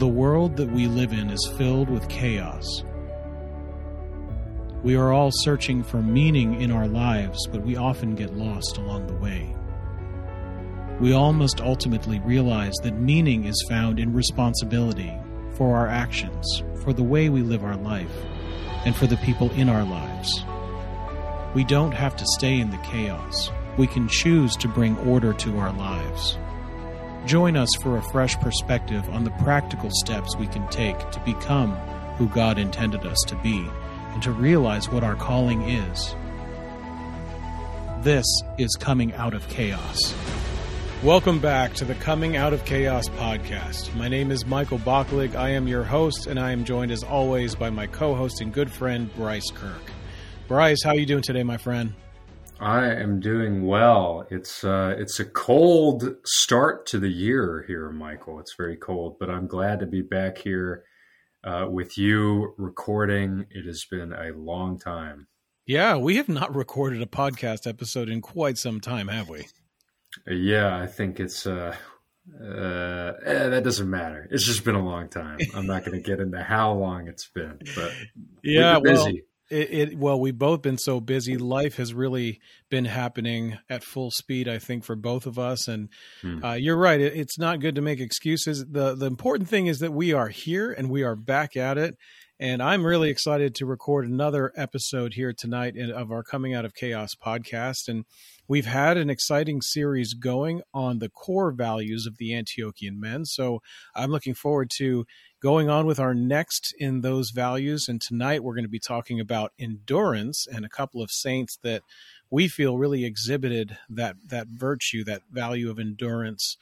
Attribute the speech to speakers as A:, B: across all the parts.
A: The world that we live in is filled with chaos. We are all searching for meaning in our lives, but we often get lost along the way. We all must ultimately realize that meaning is found in responsibility for our actions, for the way we live our life, and for the people in our lives. We don't have to stay in the chaos. We can choose to bring order to our lives. Join us for a fresh perspective on the practical steps we can take to become who God intended us to be and to realize what our calling is. This is Coming Out of Chaos. Welcome back to the Coming Out of Chaos podcast. My name is Michael Bachlig. I am your host, and I am joined as always by my co-host and good friend Bryce Kirk. Bryce, how are you doing today, my friend?
B: I am doing well. It's uh, it's a cold start to the year here, Michael. It's very cold, but I'm glad to be back here uh, with you recording. It has been a long time.
A: Yeah, we have not recorded a podcast episode in quite some time, have we?
B: Yeah, I think it's uh, uh, eh, that doesn't matter. It's just been a long time. I'm not going to get into how long it's been, but
A: yeah, busy. Well, it, it, well, we've both been so busy. Life has really been happening at full speed, I think, for both of us. And hmm. uh, you're right; it, it's not good to make excuses. the The important thing is that we are here and we are back at it. And I'm really excited to record another episode here tonight of our Coming Out of Chaos podcast. And we've had an exciting series going on the core values of the Antiochian men. So I'm looking forward to going on with our next in those values. And tonight we're going to be talking about endurance and a couple of saints that we feel really exhibited that that virtue, that value of endurance.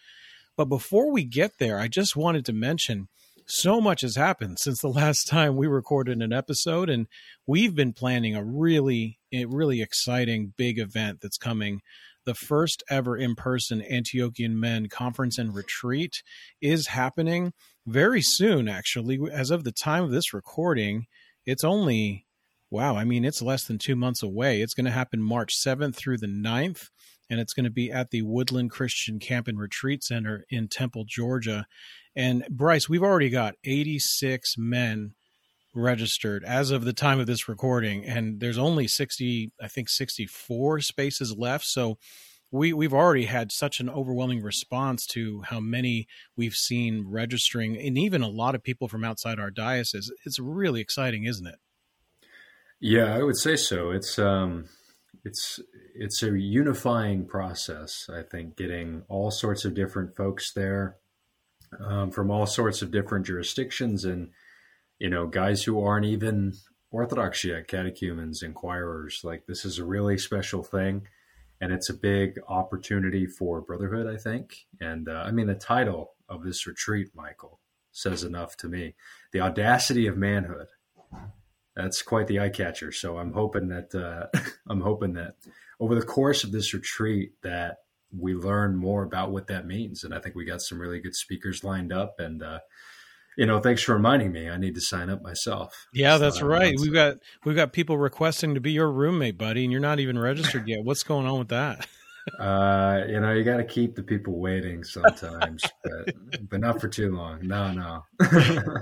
A: But before we get there, I just wanted to mention so much has happened since the last time we recorded an episode, and we've been planning a really, really exciting big event that's coming the first ever in person Antiochian Men conference and retreat is happening very soon, actually. As of the time of this recording, it's only, wow, I mean, it's less than two months away. It's going to happen March 7th through the 9th, and it's going to be at the Woodland Christian Camp and Retreat Center in Temple, Georgia. And Bryce, we've already got 86 men registered as of the time of this recording and there's only 60 i think 64 spaces left so we we've already had such an overwhelming response to how many we've seen registering and even a lot of people from outside our diocese it's really exciting isn't it?
B: Yeah i would say so. It's um it's it's a unifying process i think getting all sorts of different folks there um, from all sorts of different jurisdictions and you know, guys who aren't even Orthodox yet, catechumens, inquirers. Like this is a really special thing, and it's a big opportunity for brotherhood, I think. And uh, I mean, the title of this retreat, Michael, says enough to me. The audacity of manhood. That's quite the eye catcher. So I'm hoping that uh, I'm hoping that over the course of this retreat that we learn more about what that means. And I think we got some really good speakers lined up, and uh, you know, thanks for reminding me. I need to sign up myself.
A: Yeah, that's right. We've got we've got people requesting to be your roommate, buddy, and you're not even registered yet. What's going on with that?
B: uh, you know, you got to keep the people waiting sometimes, but but not for too long. No, no.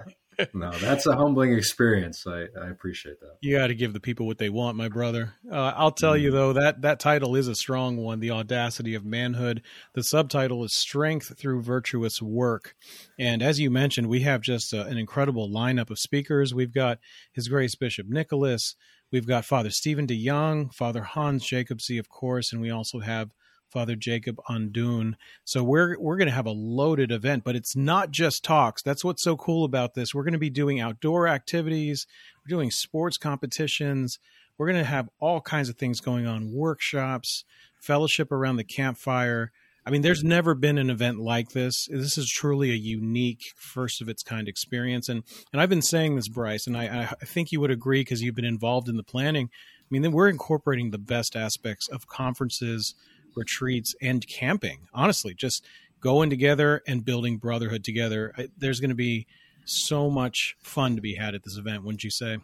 B: no, that's a humbling experience. I, I appreciate that.
A: You got to give the people what they want, my brother. Uh, I'll tell mm-hmm. you though that that title is a strong one. The audacity of manhood. The subtitle is strength through virtuous work. And as you mentioned, we have just a, an incredible lineup of speakers. We've got His Grace Bishop Nicholas. We've got Father Stephen DeYoung, Father Hans Jacobse, of course, and we also have Father Jacob Andun. So we're we're going to have a loaded event, but it's not just talks. That's what's so cool about this. We're going to be doing outdoor activities, we're doing sports competitions. We're going to have all kinds of things going on, workshops, fellowship around the campfire. I mean, there's never been an event like this. This is truly a unique, first of its kind experience. And and I've been saying this, Bryce, and I, I think you would agree because you've been involved in the planning. I mean, we're incorporating the best aspects of conferences, retreats, and camping. Honestly, just going together and building brotherhood together. There's going to be so much fun to be had at this event, wouldn't you say?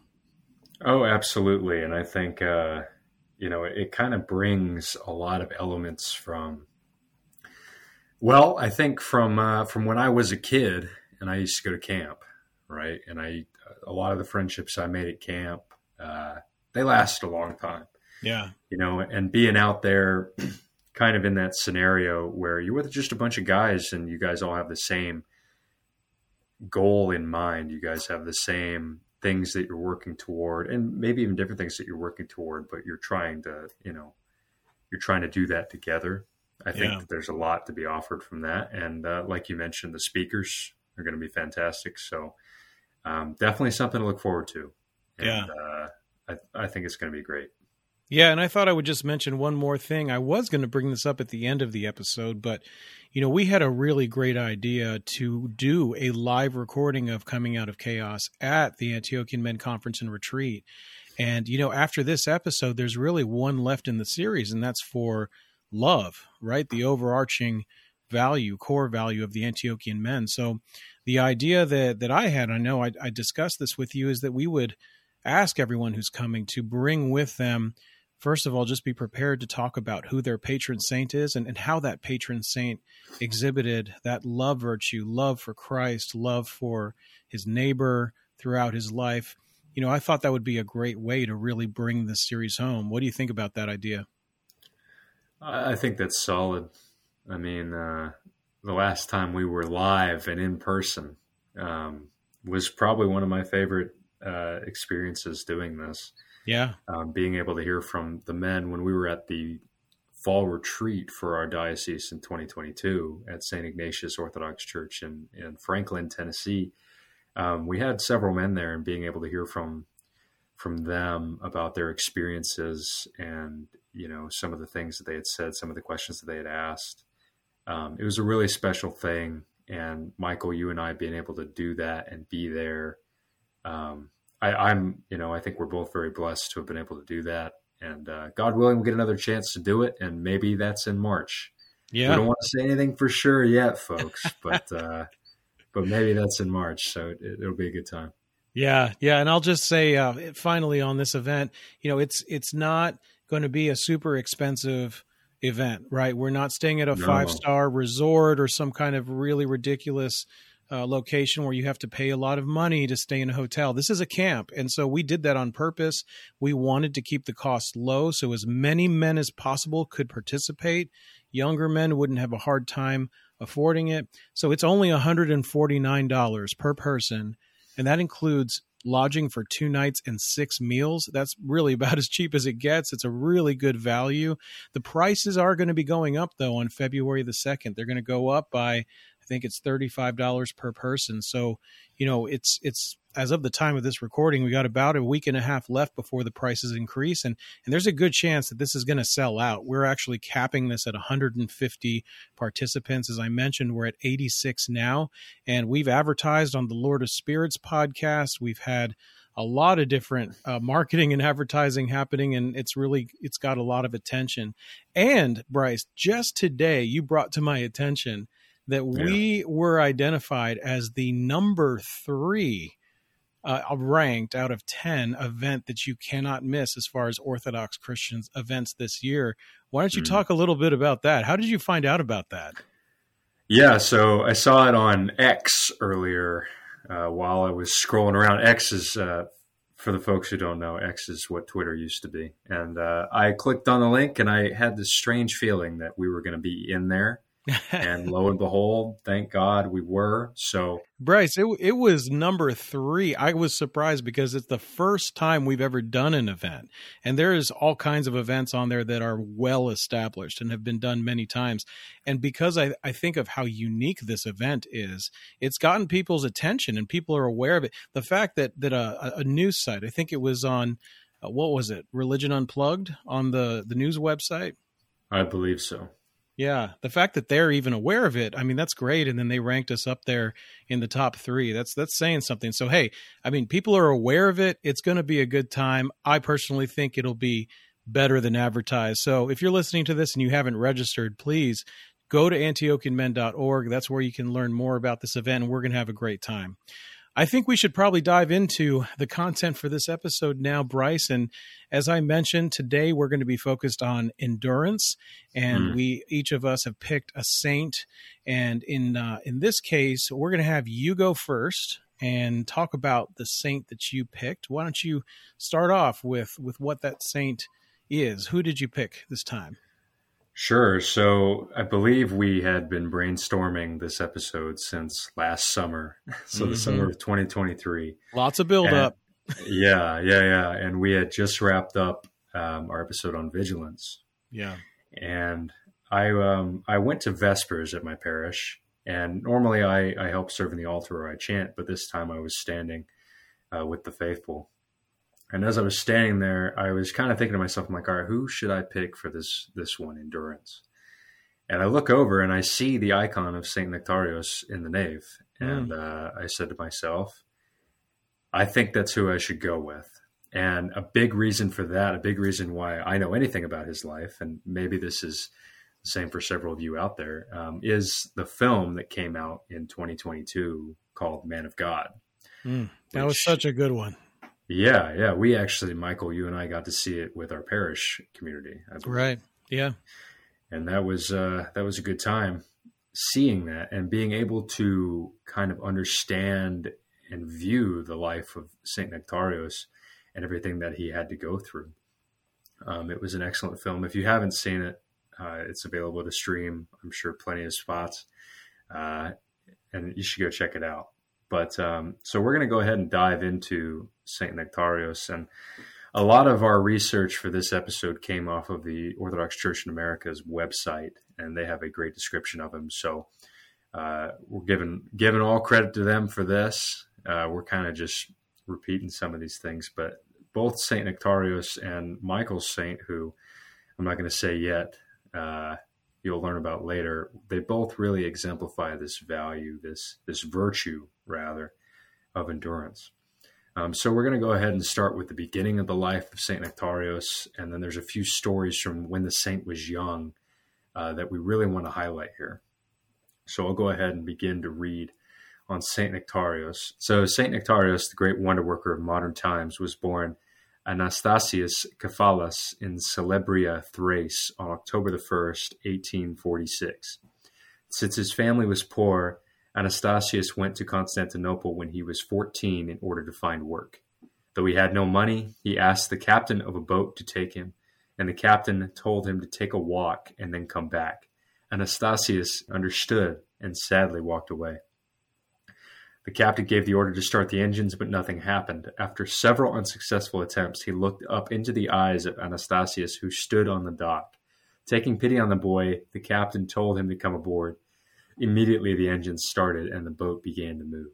B: Oh, absolutely. And I think, uh, you know, it, it kind of brings a lot of elements from, well, I think from, uh, from when I was a kid and I used to go to camp, right? And I a lot of the friendships I made at camp, uh, they last a long time.
A: Yeah,
B: you know, and being out there, kind of in that scenario where you're with just a bunch of guys and you guys all have the same goal in mind. You guys have the same things that you're working toward, and maybe even different things that you're working toward, but you're trying to, you know, you're trying to do that together. I think yeah. there's a lot to be offered from that. And uh, like you mentioned, the speakers are going to be fantastic. So um, definitely something to look forward to. And,
A: yeah.
B: Uh, I, I think it's going to be great.
A: Yeah, and I thought I would just mention one more thing. I was going to bring this up at the end of the episode, but you know, we had a really great idea to do a live recording of Coming Out of Chaos at the Antiochian Men Conference and Retreat. And you know, after this episode, there's really one left in the series, and that's for love, right? The overarching value, core value of the Antiochian men. So the idea that that I had, I know I, I discussed this with you, is that we would ask everyone who's coming to bring with them first of all, just be prepared to talk about who their patron saint is and, and how that patron saint exhibited that love virtue, love for Christ, love for his neighbor throughout his life. You know, I thought that would be a great way to really bring this series home. What do you think about that idea?
B: I think that's solid. I mean, uh, the last time we were live and in person um, was probably one of my favorite uh, experiences doing this.
A: Yeah.
B: Um, being able to hear from the men when we were at the fall retreat for our diocese in 2022 at St. Ignatius Orthodox Church in, in Franklin, Tennessee. Um, we had several men there and being able to hear from from them about their experiences and you know some of the things that they had said some of the questions that they had asked um, it was a really special thing and michael you and i being able to do that and be there um, I, am you know, I think we're both very blessed to have been able to do that. And uh, God willing, we'll get another chance to do it. And maybe that's in March.
A: Yeah.
B: We don't want to say anything for sure yet, folks, but, uh, but maybe that's in March. So it, will be a good time.
A: Yeah. Yeah. And I'll just say, uh, finally on this event, you know, it's, it's not going to be a super expensive event, right? We're not staying at a no. five star resort or some kind of really ridiculous, uh, location where you have to pay a lot of money to stay in a hotel. This is a camp. And so we did that on purpose. We wanted to keep the cost low so as many men as possible could participate. Younger men wouldn't have a hard time affording it. So it's only $149 per person. And that includes lodging for two nights and six meals. That's really about as cheap as it gets. It's a really good value. The prices are going to be going up though on February the 2nd. They're going to go up by think it's $35 per person. So, you know, it's it's as of the time of this recording, we got about a week and a half left before the prices increase and and there's a good chance that this is going to sell out. We're actually capping this at 150 participants as I mentioned, we're at 86 now and we've advertised on the Lord of Spirits podcast. We've had a lot of different uh, marketing and advertising happening and it's really it's got a lot of attention and bryce just today you brought to my attention that we yeah. were identified as the number three uh, ranked out of 10 event that you cannot miss as far as Orthodox Christians events this year. Why don't you mm. talk a little bit about that? How did you find out about that?
B: Yeah, so I saw it on X earlier uh, while I was scrolling around. X is, uh, for the folks who don't know, X is what Twitter used to be. And uh, I clicked on the link and I had this strange feeling that we were going to be in there and lo and behold, thank God we were. So,
A: Bryce, it, it was number three. I was surprised because it's the first time we've ever done an event. And there's all kinds of events on there that are well established and have been done many times. And because I, I think of how unique this event is, it's gotten people's attention and people are aware of it. The fact that, that a, a news site, I think it was on, uh, what was it, Religion Unplugged on the, the news website?
B: I believe so.
A: Yeah, the fact that they're even aware of it, I mean, that's great. And then they ranked us up there in the top three. That's that's saying something. So hey, I mean, people are aware of it. It's going to be a good time. I personally think it'll be better than advertised. So if you're listening to this and you haven't registered, please go to antiochianmen.org. That's where you can learn more about this event, and we're going to have a great time. I think we should probably dive into the content for this episode now, Bryce. And as I mentioned, today we're going to be focused on endurance, and mm. we each of us have picked a saint. And in uh, in this case, we're going to have you go first and talk about the saint that you picked. Why don't you start off with with what that saint is? Who did you pick this time?
B: Sure. So I believe we had been brainstorming this episode since last summer. So mm-hmm. the summer of 2023.
A: Lots of build up.
B: yeah, yeah, yeah. And we had just wrapped up um, our episode on vigilance.
A: Yeah.
B: And I um, I went to Vespers at my parish. And normally I, I help serve in the altar or I chant, but this time I was standing uh, with the faithful. And as I was standing there, I was kind of thinking to myself, I'm like, all right, who should I pick for this this one, endurance? And I look over and I see the icon of Saint Nectarios in the nave, mm. and uh, I said to myself, I think that's who I should go with. And a big reason for that, a big reason why I know anything about his life, and maybe this is the same for several of you out there, um, is the film that came out in 2022 called Man of God.
A: Mm, that which, was such a good one.
B: Yeah, yeah. We actually, Michael, you and I got to see it with our parish community.
A: Right. Yeah.
B: And that was uh, that was a good time seeing that and being able to kind of understand and view the life of Saint Nectarios and everything that he had to go through. Um, it was an excellent film. If you haven't seen it, uh, it's available to stream. I'm sure plenty of spots, uh, and you should go check it out. But um, so we're going to go ahead and dive into Saint Nectarios, and a lot of our research for this episode came off of the Orthodox Church in America's website, and they have a great description of him. So uh, we're giving giving all credit to them for this. Uh, we're kind of just repeating some of these things, but both Saint Nectarios and Michael Saint, who I'm not going to say yet, uh, you'll learn about later. They both really exemplify this value, this this virtue rather, of endurance. Um, so we're going to go ahead and start with the beginning of the life of Saint Nectarios, and then there's a few stories from when the saint was young uh, that we really want to highlight here. So I'll go ahead and begin to read on Saint Nectarios. So Saint Nectarios, the great wonder worker of modern times, was born Anastasius Kephalas in Selymbria, Thrace, on October the 1st, 1846. Since his family was poor, Anastasius went to Constantinople when he was 14 in order to find work. Though he had no money, he asked the captain of a boat to take him, and the captain told him to take a walk and then come back. Anastasius understood and sadly walked away. The captain gave the order to start the engines, but nothing happened. After several unsuccessful attempts, he looked up into the eyes of Anastasius, who stood on the dock. Taking pity on the boy, the captain told him to come aboard. Immediately, the engines started and the boat began to move.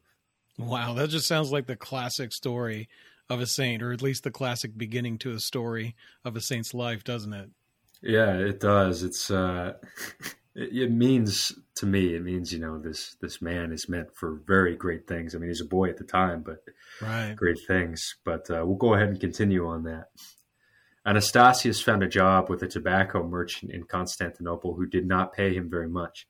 A: Wow, that just sounds like the classic story of a saint, or at least the classic beginning to a story of a saint's life, doesn't it?
B: Yeah, it does. It's uh, it, it means to me, it means you know this this man is meant for very great things. I mean, he's a boy at the time, but
A: right.
B: great things. But uh, we'll go ahead and continue on that. Anastasius found a job with a tobacco merchant in Constantinople who did not pay him very much.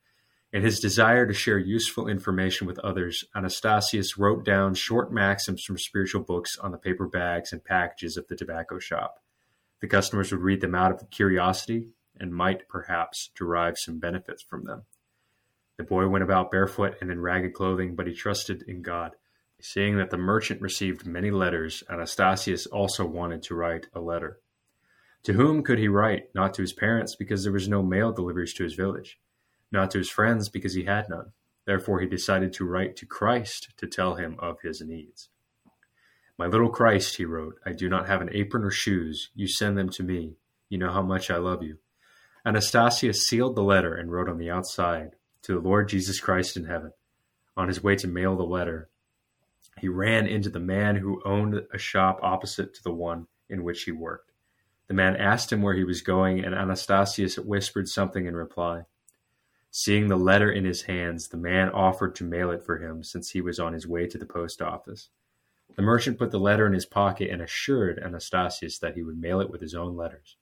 B: In his desire to share useful information with others, Anastasius wrote down short maxims from spiritual books on the paper bags and packages of the tobacco shop. The customers would read them out of curiosity and might perhaps derive some benefits from them. The boy went about barefoot and in ragged clothing, but he trusted in God. Seeing that the merchant received many letters, Anastasius also wanted to write a letter. To whom could he write? Not to his parents, because there was no mail deliveries to his village not to his friends because he had none. Therefore, he decided to write to Christ to tell him of his needs. My little Christ, he wrote, I do not have an apron or shoes. You send them to me. You know how much I love you. Anastasius sealed the letter and wrote on the outside, To the Lord Jesus Christ in heaven. On his way to mail the letter, he ran into the man who owned a shop opposite to the one in which he worked. The man asked him where he was going, and Anastasius whispered something in reply. Seeing the letter in his hands, the man offered to mail it for him, since he was on his way to the post office. The merchant put the letter in his pocket and assured Anastasius that he would mail it with his own letters.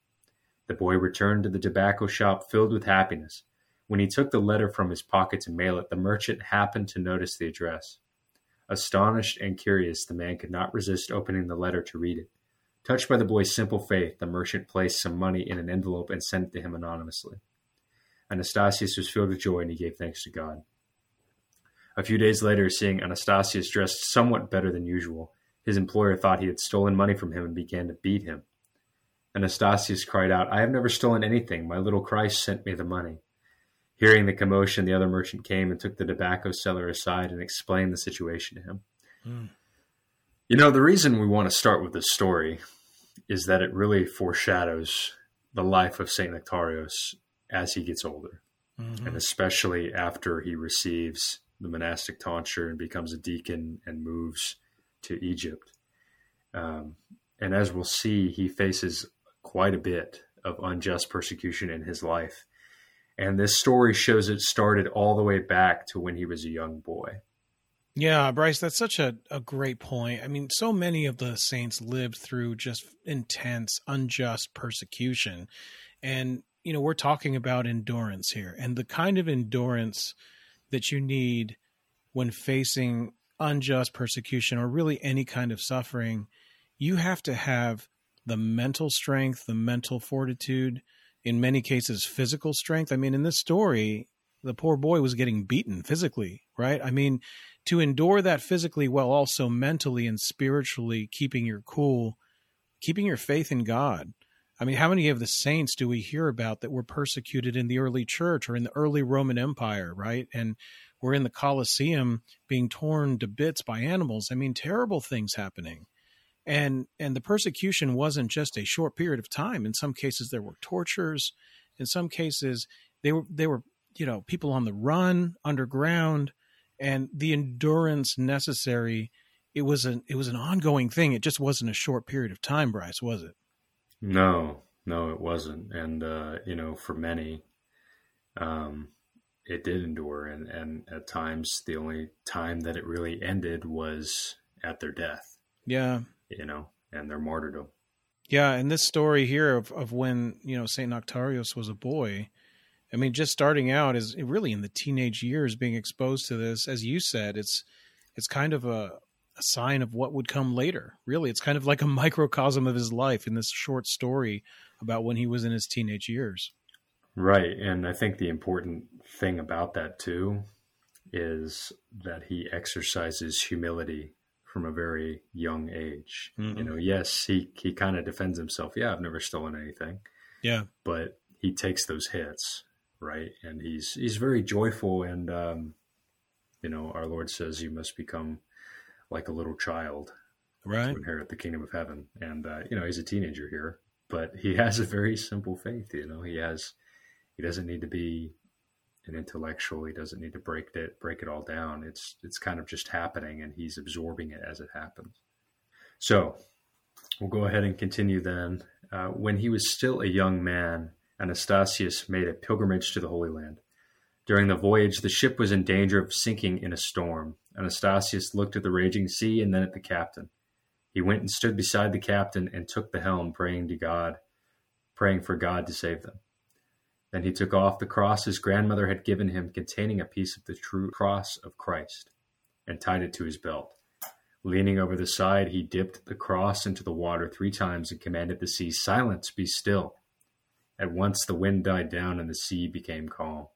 B: The boy returned to the tobacco shop filled with happiness. When he took the letter from his pocket to mail it, the merchant happened to notice the address. Astonished and curious, the man could not resist opening the letter to read it. Touched by the boy's simple faith, the merchant placed some money in an envelope and sent it to him anonymously. Anastasius was filled with joy and he gave thanks to God. A few days later, seeing Anastasius dressed somewhat better than usual, his employer thought he had stolen money from him and began to beat him. Anastasius cried out, I have never stolen anything. My little Christ sent me the money. Hearing the commotion, the other merchant came and took the tobacco seller aside and explained the situation to him. Mm. You know, the reason we want to start with this story is that it really foreshadows the life of St. Nectarios as he gets older, mm-hmm. and especially after he receives the monastic tonsure and becomes a deacon and moves to Egypt. Um, and as we'll see, he faces quite a bit of unjust persecution in his life. And this story shows it started all the way back to when he was a young boy.
A: Yeah, Bryce, that's such a, a great point. I mean, so many of the saints lived through just intense, unjust persecution. And you know, we're talking about endurance here and the kind of endurance that you need when facing unjust persecution or really any kind of suffering. You have to have the mental strength, the mental fortitude, in many cases, physical strength. I mean, in this story, the poor boy was getting beaten physically, right? I mean, to endure that physically while also mentally and spiritually keeping your cool, keeping your faith in God I mean, how many of the saints do we hear about that were persecuted in the early church or in the early Roman Empire, right? And we're in the Colosseum being torn to bits by animals. I mean, terrible things happening. And and the persecution wasn't just a short period of time. In some cases there were tortures. In some cases they were they were, you know, people on the run, underground, and the endurance necessary. It was an it was an ongoing thing. It just wasn't a short period of time, Bryce, was it?
B: No, no, it wasn't. And, uh, you know, for many, um, it did endure. And, and at times, the only time that it really ended was at their death.
A: Yeah.
B: You know, and their martyrdom.
A: Yeah. And this story here of, of when, you know, St. Nectarios was a boy, I mean, just starting out is really in the teenage years being exposed to this, as you said, it's, it's kind of a, a sign of what would come later. Really, it's kind of like a microcosm of his life in this short story about when he was in his teenage years.
B: Right. And I think the important thing about that, too, is that he exercises humility from a very young age. Mm-hmm. You know, yes, he, he kind of defends himself. Yeah, I've never stolen anything.
A: Yeah.
B: But he takes those hits, right? And he's he's very joyful and um, you know, our Lord says you must become like a little child
A: right.
B: to inherit the kingdom of heaven. And uh, you know, he's a teenager here, but he has a very simple faith. You know, he has he doesn't need to be an intellectual. He doesn't need to break it break it all down. It's it's kind of just happening, and he's absorbing it as it happens. So we'll go ahead and continue then. Uh, when he was still a young man, Anastasius made a pilgrimage to the Holy Land. During the voyage, the ship was in danger of sinking in a storm. Anastasius looked at the raging sea and then at the captain. He went and stood beside the captain and took the helm, praying to God, praying for God to save them. Then he took off the cross his grandmother had given him, containing a piece of the true cross of Christ, and tied it to his belt. Leaning over the side, he dipped the cross into the water three times and commanded the sea, Silence, be still. At once the wind died down and the sea became calm.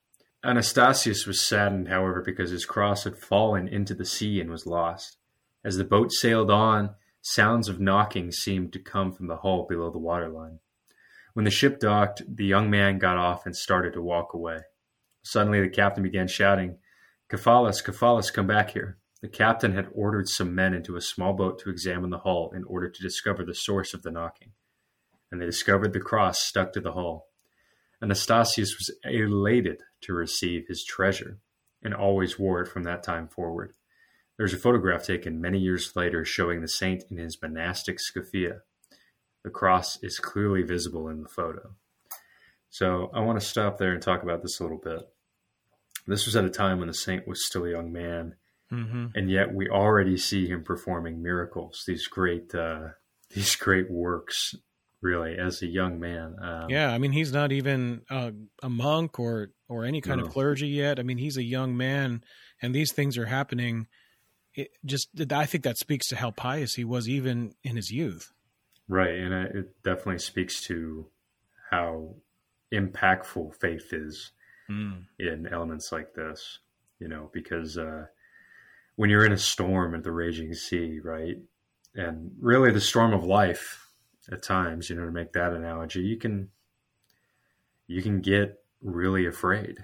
B: Anastasius was saddened, however, because his cross had fallen into the sea and was lost. As the boat sailed on, sounds of knocking seemed to come from the hull below the waterline. When the ship docked, the young man got off and started to walk away. Suddenly, the captain began shouting, Kephalas, Kephalas, come back here. The captain had ordered some men into a small boat to examine the hull in order to discover the source of the knocking. And they discovered the cross stuck to the hull. Anastasius was elated to receive his treasure and always wore it from that time forward. There's a photograph taken many years later showing the saint in his monastic skoufia. The cross is clearly visible in the photo. So I want to stop there and talk about this a little bit. This was at a time when the saint was still a young man, mm-hmm. and yet we already see him performing miracles, these great, uh, these great works really as a young man.
A: Um, yeah, I mean he's not even a, a monk or or any kind no. of clergy yet. I mean he's a young man, and these things are happening it just I think that speaks to how pious he was even in his youth.
B: Right, and it definitely speaks to how impactful faith is mm. in elements like this. You know, because uh, when you're in a storm at the raging sea, right, and really the storm of life at times, you know, to make that analogy, you can you can get really afraid.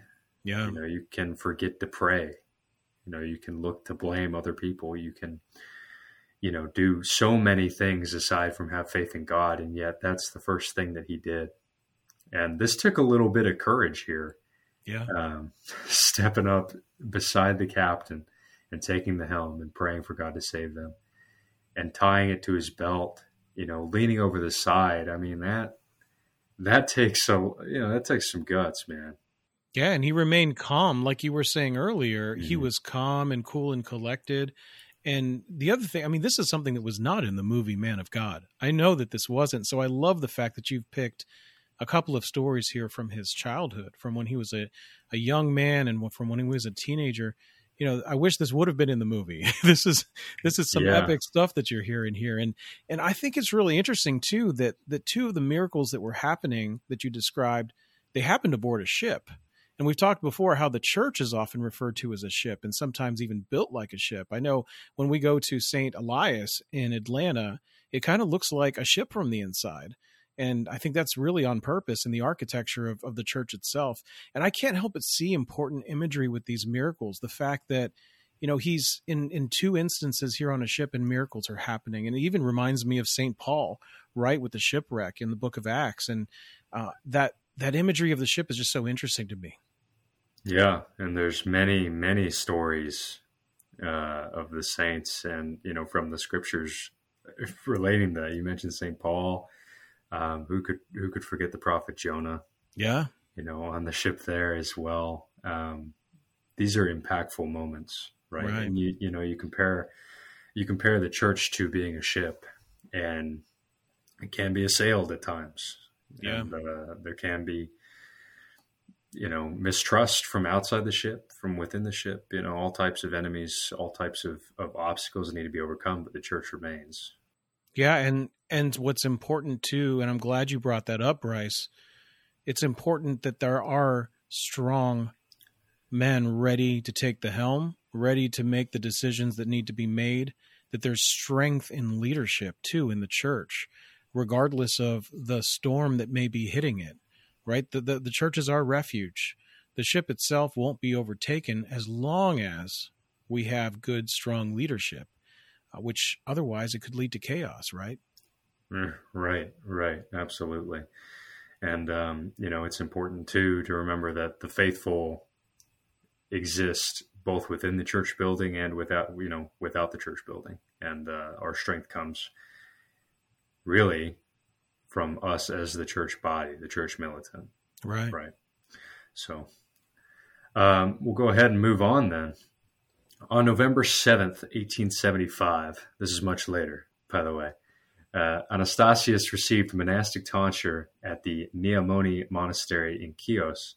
A: Yeah,
B: you know, you can forget to pray you know, you can look to blame other people. You can, you know, do so many things aside from have faith in God. And yet that's the first thing that he did. And this took a little bit of courage here.
A: Yeah.
B: Um, stepping up beside the captain and taking the helm and praying for God to save them and tying it to his belt, you know, leaning over the side. I mean, that, that takes so, you know, that takes some guts, man.
A: Yeah, and he remained calm, like you were saying earlier. Mm-hmm. He was calm and cool and collected. And the other thing, I mean, this is something that was not in the movie Man of God. I know that this wasn't. So I love the fact that you've picked a couple of stories here from his childhood, from when he was a, a young man and from when he was a teenager. You know, I wish this would have been in the movie. this is this is some yeah. epic stuff that you're hearing here, and and I think it's really interesting too that that two of the miracles that were happening that you described, they happened aboard a ship. And we've talked before how the church is often referred to as a ship and sometimes even built like a ship. I know when we go to St. Elias in Atlanta, it kind of looks like a ship from the inside. And I think that's really on purpose in the architecture of, of the church itself. And I can't help but see important imagery with these miracles. The fact that, you know, he's in, in two instances here on a ship and miracles are happening. And it even reminds me of St. Paul, right, with the shipwreck in the book of Acts. And uh, that, that imagery of the ship is just so interesting to me.
B: Yeah, and there's many, many stories uh, of the saints, and you know, from the scriptures relating that. You mentioned Saint Paul. Um, who could who could forget the prophet Jonah?
A: Yeah,
B: you know, on the ship there as well. Um, these are impactful moments, right? right? And you you know you compare you compare the church to being a ship, and it can be assailed at times.
A: Yeah,
B: and, uh, there can be you know mistrust from outside the ship from within the ship you know all types of enemies all types of, of obstacles need to be overcome but the church remains
A: yeah and and what's important too and i'm glad you brought that up bryce it's important that there are strong men ready to take the helm ready to make the decisions that need to be made that there's strength in leadership too in the church regardless of the storm that may be hitting it right? The, the, the church is our refuge. The ship itself won't be overtaken as long as we have good, strong leadership, which otherwise it could lead to chaos, right?
B: Mm, right, right, absolutely. And, um, you know, it's important too to remember that the faithful exist both within the church building and without, you know, without the church building. And uh, our strength comes really from us as the church body, the church militant.
A: Right.
B: Right. So um, we'll go ahead and move on then. On November 7th, 1875, this is much later, by the way, uh, Anastasius received monastic tonsure at the Nea Moni Monastery in Chios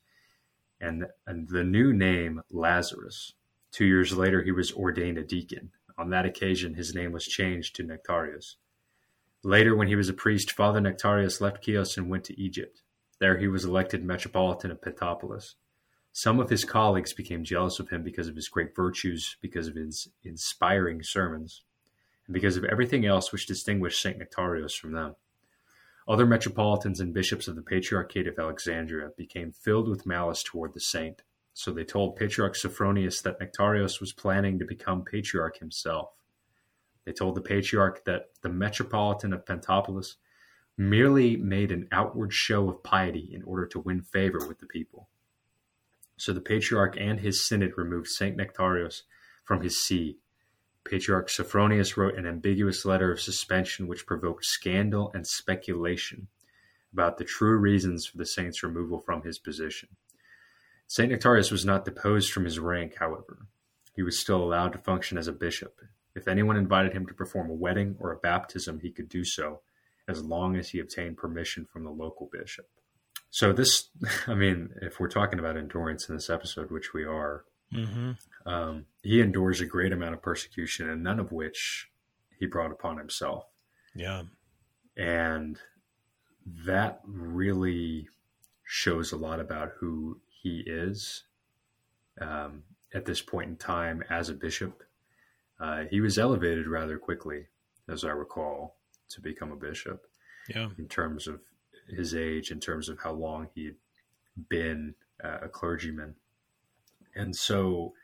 B: and, and the new name Lazarus. Two years later, he was ordained a deacon. On that occasion, his name was changed to Nectarius. Later, when he was a priest, Father Nectarius left Chios and went to Egypt. There he was elected Metropolitan of Pentapolis. Some of his colleagues became jealous of him because of his great virtues, because of his inspiring sermons, and because of everything else which distinguished St. Nectarius from them. Other metropolitans and bishops of the Patriarchate of Alexandria became filled with malice toward the saint, so they told Patriarch Sophronius that Nectarius was planning to become patriarch himself. They told the patriarch that the metropolitan of Pentapolis merely made an outward show of piety in order to win favor with the people. So the patriarch and his synod removed St. Nectarius from his see. Patriarch Sophronius wrote an ambiguous letter of suspension which provoked scandal and speculation about the true reasons for the saint's removal from his position. St. Nectarius was not deposed from his rank, however. He was still allowed to function as a bishop, if anyone invited him to perform a wedding or a baptism, he could do so as long as he obtained permission from the local bishop. So, this, I mean, if we're talking about endurance in this episode, which we are, mm-hmm. um, he endures a great amount of persecution, and none of which he brought upon himself.
A: Yeah.
B: And that really shows a lot about who he is um, at this point in time as a bishop. Uh, he was elevated rather quickly, as I recall, to become a bishop.
A: Yeah.
B: In terms of his age, in terms of how long he'd been uh, a clergyman. And so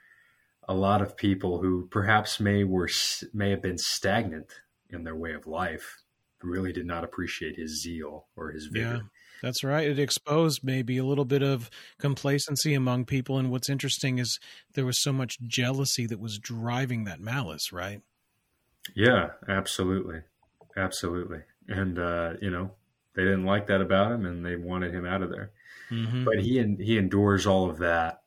B: a lot of people who perhaps may were may have been stagnant in their way of life really did not appreciate his zeal or his vigor. Yeah,
A: that's right. It exposed maybe a little bit of complacency among people. And what's interesting is there was so much jealousy that was driving that malice, right?
B: Yeah, absolutely. Absolutely. And, uh, you know, they didn't like that about him and they wanted him out of there. Mm-hmm. But he, he endures all of that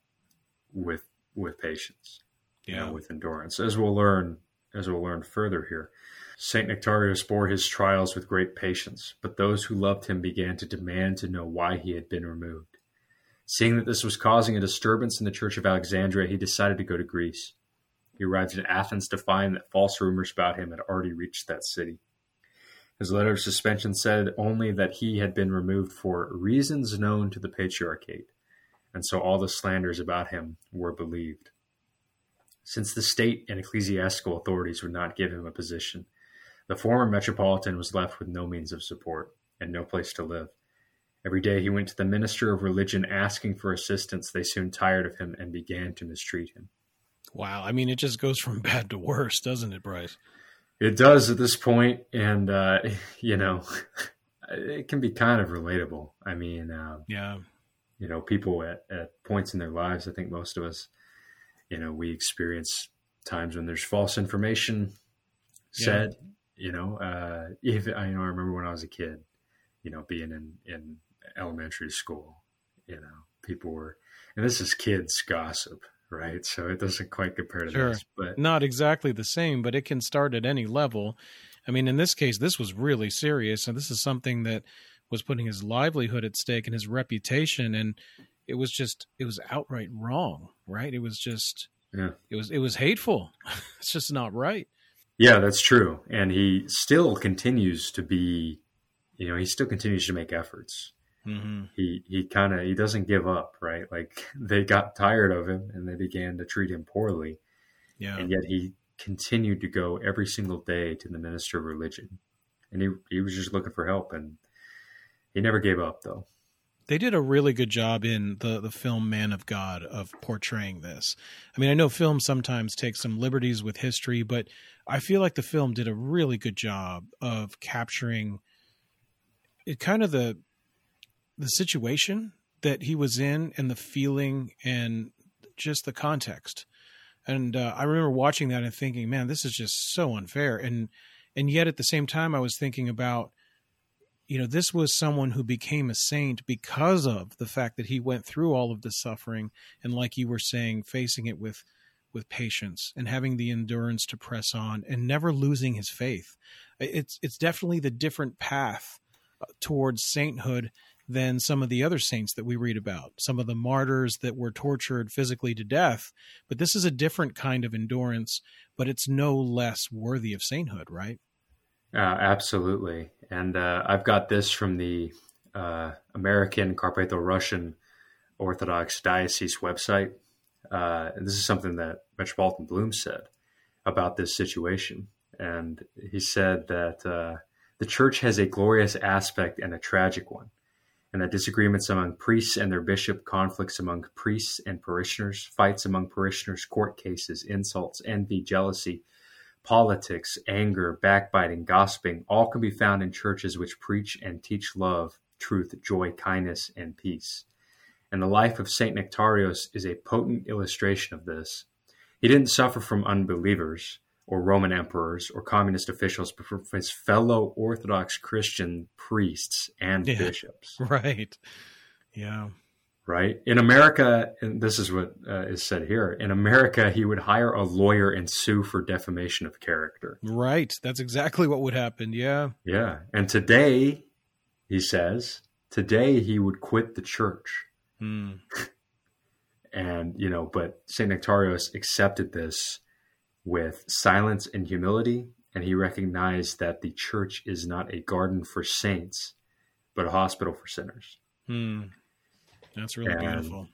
B: with, with patience, yeah. You know, with endurance, as we'll learn, as we'll learn further here. St. Nectarios bore his trials with great patience, but those who loved him began to demand to know why he had been removed. Seeing that this was causing a disturbance in the Church of Alexandria, he decided to go to Greece. He arrived in Athens to find that false rumors about him had already reached that city. His letter of suspension said only that he had been removed for reasons known to the Patriarchate, and so all the slanders about him were believed. Since the state and ecclesiastical authorities would not give him a position, the former metropolitan was left with no means of support and no place to live. Every day he went to the minister of religion asking for assistance. They soon tired of him and began to mistreat him.
A: Wow. I mean, it just goes from bad to worse, doesn't it, Bryce?
B: It does at this point, and uh, you know, it can be kind of relatable. I mean, uh,
A: yeah,
B: you know, people at, at points in their lives. I think most of us, you know, we experience times when there's false information said, yeah. You know, uh, if I you know, I remember when I was a kid, you know, being in in elementary school, you know, people were, and this is kids gossip, right? So it doesn't quite compare to sure. this, but
A: not exactly the same, but it can start at any level. I mean, in this case, this was really serious, and this is something that was putting his livelihood at stake and his reputation, and it was just it was outright wrong, right? It was just
B: yeah.
A: it was it was hateful. it's just not right.
B: Yeah, that's true. And he still continues to be, you know, he still continues to make efforts. Mm-hmm. He he kind of he doesn't give up, right? Like they got tired of him and they began to treat him poorly.
A: Yeah.
B: And yet he continued to go every single day to the minister of religion. And he he was just looking for help and he never gave up though.
A: They did a really good job in the the film Man of God of portraying this. I mean, I know film sometimes takes some liberties with history, but I feel like the film did a really good job of capturing it kind of the the situation that he was in and the feeling and just the context. And uh, I remember watching that and thinking, man, this is just so unfair. And and yet at the same time, I was thinking about, you know, this was someone who became a saint because of the fact that he went through all of the suffering and, like you were saying, facing it with with patience and having the endurance to press on and never losing his faith. It's it's definitely the different path towards sainthood than some of the other saints that we read about. Some of the martyrs that were tortured physically to death, but this is a different kind of endurance, but it's no less worthy of sainthood, right?
B: Uh, absolutely. And uh, I've got this from the uh, American Carpatho Russian Orthodox Diocese website. Uh, and this is something that Metropolitan Bloom said about this situation. And he said that uh, the church has a glorious aspect and a tragic one, and that disagreements among priests and their bishop, conflicts among priests and parishioners, fights among parishioners, court cases, insults, envy, jealousy, politics, anger, backbiting, gossiping, all can be found in churches which preach and teach love, truth, joy, kindness, and peace and the life of St. Nectarios is a potent illustration of this. He didn't suffer from unbelievers or Roman emperors or communist officials, but from his fellow Orthodox Christian priests and yeah, bishops.
A: Right. Yeah.
B: Right. In America, and this is what uh, is said here in America, he would hire a lawyer and sue for defamation of character.
A: Right. That's exactly what would happen. Yeah.
B: Yeah. And today, he says, today he would quit the church
A: Mm.
B: And, you know, but St. Nectarios accepted this with silence and humility. And he recognized that the church is not a garden for saints, but a hospital for sinners.
A: Hmm. That's really and, beautiful.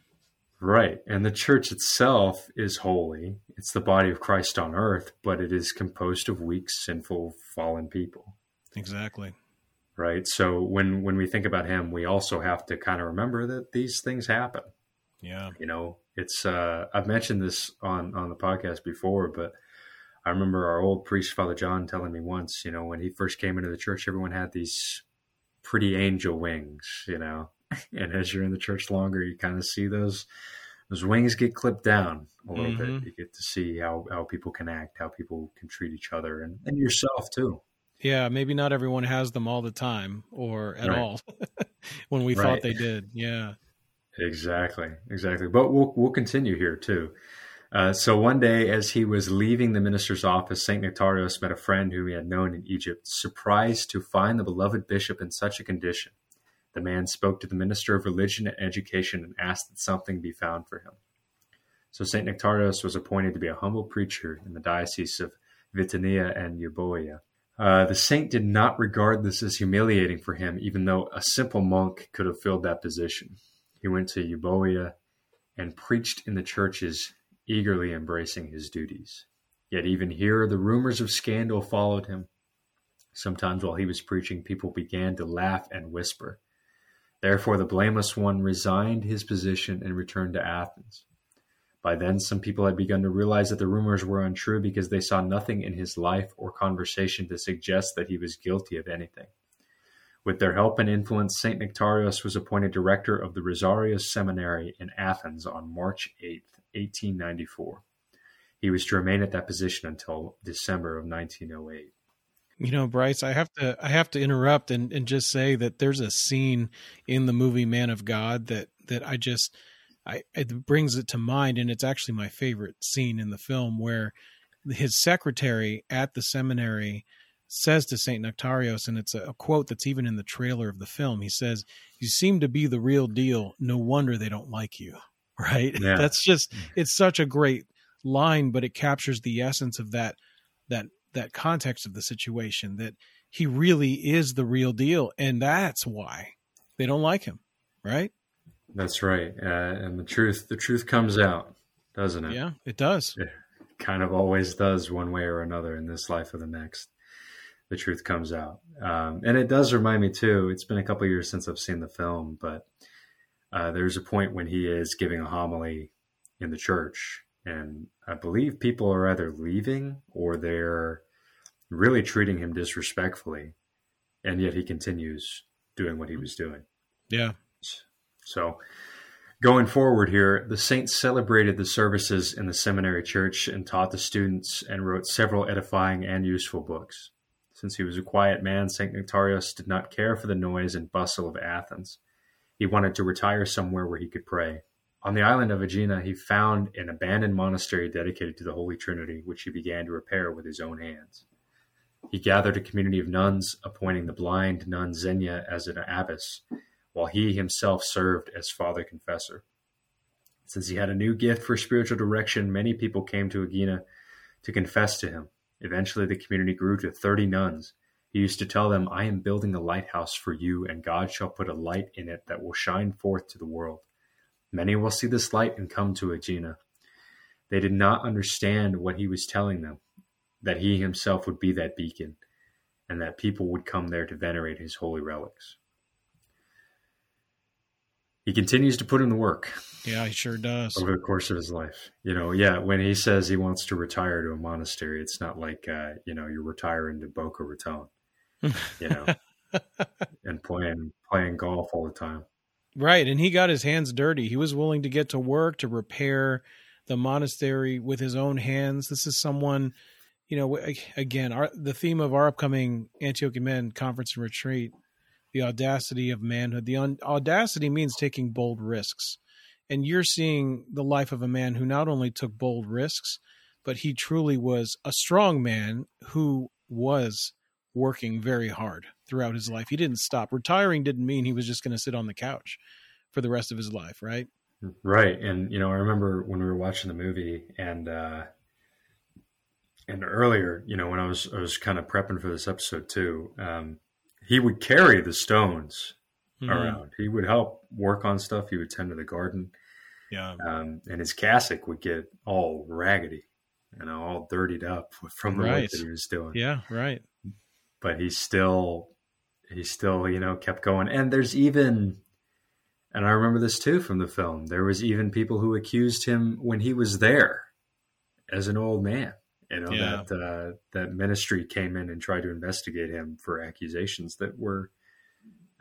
B: Right. And the church itself is holy. It's the body of Christ on earth, but it is composed of weak, sinful, fallen people.
A: Exactly.
B: Right. So when when we think about him, we also have to kind of remember that these things happen.
A: Yeah.
B: You know, it's uh I've mentioned this on on the podcast before, but I remember our old priest Father John telling me once, you know, when he first came into the church, everyone had these pretty angel wings, you know. and as you're in the church longer, you kind of see those those wings get clipped down a little mm-hmm. bit. You get to see how how people can act, how people can treat each other, and and yourself too.
A: Yeah, maybe not everyone has them all the time or at right. all when we right. thought they did. Yeah.
B: Exactly, exactly. But we'll we'll continue here too. Uh, so one day, as he was leaving the minister's office, Saint Nectarios met a friend whom he had known in Egypt, surprised to find the beloved bishop in such a condition. The man spoke to the minister of religion and education and asked that something be found for him. So St. Nectarios was appointed to be a humble preacher in the diocese of Vitania and Euboea. Uh, the saint did not regard this as humiliating for him, even though a simple monk could have filled that position. He went to Euboea and preached in the churches, eagerly embracing his duties. Yet even here, the rumors of scandal followed him. Sometimes while he was preaching, people began to laugh and whisper. Therefore, the blameless one resigned his position and returned to Athens. By then, some people had begun to realize that the rumors were untrue because they saw nothing in his life or conversation to suggest that he was guilty of anything. With their help and influence, St. Nectarios was appointed director of the Rizarios Seminary in Athens on March 8, 1894. He was to remain at that position until December of 1908.
A: You know, Bryce, I have to I have to interrupt and, and just say that there's a scene in the movie Man of God that that I just I it brings it to mind and it's actually my favorite scene in the film where his secretary at the seminary says to Saint Nectarios, and it's a, a, quote that's even in the trailer of the film. He says, "You seem to be the real deal. No wonder they don't like you." Right? Yeah. That's just it's such a great line, but it captures the essence of that that that context of the situation that he really is the real deal and that's why they don't like him right
B: that's right uh, and the truth the truth comes out doesn't it
A: yeah it does
B: it kind of always does one way or another in this life or the next the truth comes out um, and it does remind me too it's been a couple years since i've seen the film but uh, there's a point when he is giving a homily in the church and i believe people are either leaving or they're really treating him disrespectfully, and yet he continues doing what he was doing.
A: Yeah.
B: So, going forward here, the saint celebrated the services in the seminary church and taught the students and wrote several edifying and useful books. Since he was a quiet man, St. Nectarios did not care for the noise and bustle of Athens. He wanted to retire somewhere where he could pray. On the island of Aegina, he found an abandoned monastery dedicated to the Holy Trinity, which he began to repair with his own hands. He gathered a community of nuns, appointing the blind nun Xenia as an abbess, while he himself served as father confessor. Since he had a new gift for spiritual direction, many people came to Aegina to confess to him. Eventually, the community grew to 30 nuns. He used to tell them, I am building a lighthouse for you, and God shall put a light in it that will shine forth to the world. Many will see this light and come to Aegina. They did not understand what he was telling them that he himself would be that beacon and that people would come there to venerate his holy relics. He continues to put in the work.
A: Yeah, he sure does.
B: Over the course of his life. You know, yeah, when he says he wants to retire to a monastery, it's not like, uh, you know, you're retiring to Boca Raton, you know, and playing, playing golf all the time.
A: Right. And he got his hands dirty. He was willing to get to work to repair the monastery with his own hands. This is someone you know, again, our, the theme of our upcoming Antiochian Men conference and retreat, the audacity of manhood. The un- audacity means taking bold risks. And you're seeing the life of a man who not only took bold risks, but he truly was a strong man who was working very hard throughout his life. He didn't stop. Retiring didn't mean he was just going to sit on the couch for the rest of his life, right?
B: Right. And, you know, I remember when we were watching the movie and, uh, and earlier, you know, when I was, I was kind of prepping for this episode too, um, he would carry the stones mm-hmm. around. He would help work on stuff. He would tend to the garden.
A: Yeah.
B: Um, and his cassock would get all raggedy, you know, all dirtied up from the right. work that he was doing.
A: Yeah. Right.
B: But he still, he still, you know, kept going. And there's even, and I remember this too from the film. There was even people who accused him when he was there as an old man. You know yeah. that uh, that ministry came in and tried to investigate him for accusations that were,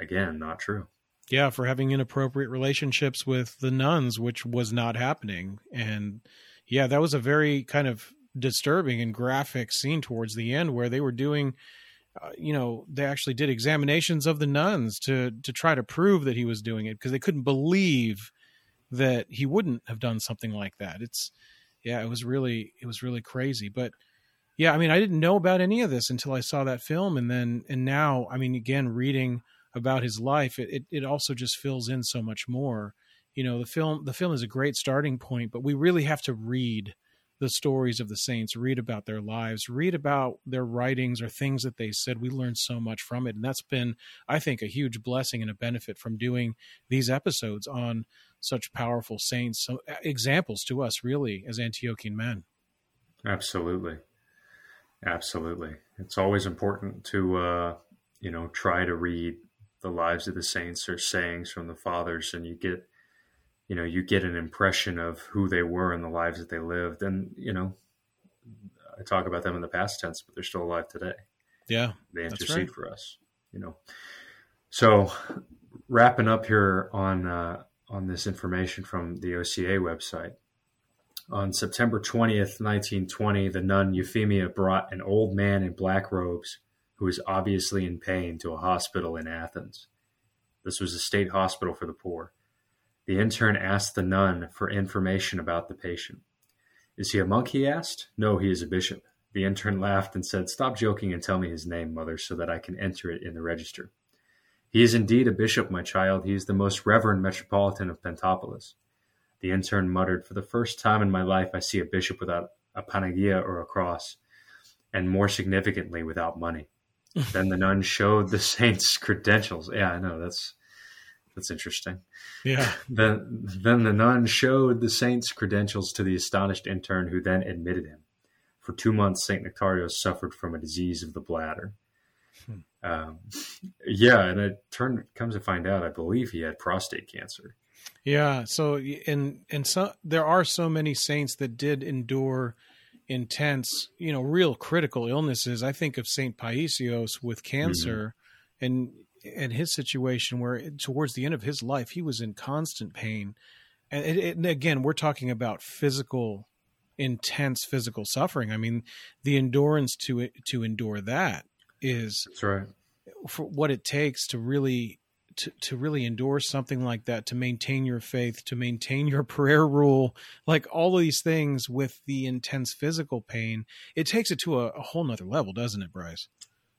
B: again, not true.
A: Yeah, for having inappropriate relationships with the nuns, which was not happening. And yeah, that was a very kind of disturbing and graphic scene towards the end where they were doing uh, you know they actually did examinations of the nuns to to try to prove that he was doing it because they couldn't believe that he wouldn't have done something like that it's yeah it was really it was really crazy but yeah i mean i didn't know about any of this until i saw that film and then and now i mean again reading about his life it, it, it also just fills in so much more. You know the film the film is a great starting point but we really have to read the stories of the saints, read about their lives, read about their writings or things that they said. We learned so much from it. And that's been, I think, a huge blessing and a benefit from doing these episodes on such powerful saints, so examples to us, really, as Antiochian men.
B: Absolutely. Absolutely. It's always important to, uh, you know, try to read the lives of the saints or sayings from the fathers, and you get you know you get an impression of who they were and the lives that they lived. And you know i talk about them in the past tense but they're still alive today.
A: Yeah
B: they intercede right. for us you know. So wrapping up here on uh, on this information from the oca website. On september 20th 1920 the nun euphemia brought an old man in black robes who was obviously in pain to a hospital in athens. This was a state hospital for the poor the intern asked the nun for information about the patient. Is he a monk? he asked. No, he is a bishop. The intern laughed and said, Stop joking and tell me his name, mother, so that I can enter it in the register. He is indeed a bishop, my child. He is the most reverend metropolitan of Pentapolis. The intern muttered, For the first time in my life, I see a bishop without a panagia or a cross, and more significantly, without money. then the nun showed the saint's credentials. Yeah, I know. That's that's interesting.
A: Yeah.
B: Then, then the nun showed the saint's credentials to the astonished intern, who then admitted him. For two months, Saint Nectarios suffered from a disease of the bladder. Hmm. Um, yeah, and it turned comes to find out, I believe he had prostate cancer.
A: Yeah. So, and and so there are so many saints that did endure intense, you know, real critical illnesses. I think of Saint Paisios with cancer, mm-hmm. and and his situation where towards the end of his life he was in constant pain. And, it, and again we're talking about physical intense physical suffering. I mean the endurance to to endure that is
B: that's right.
A: for what it takes to really to, to really endure something like that to maintain your faith to maintain your prayer rule like all of these things with the intense physical pain. It takes it to a, a whole nother level doesn't it bryce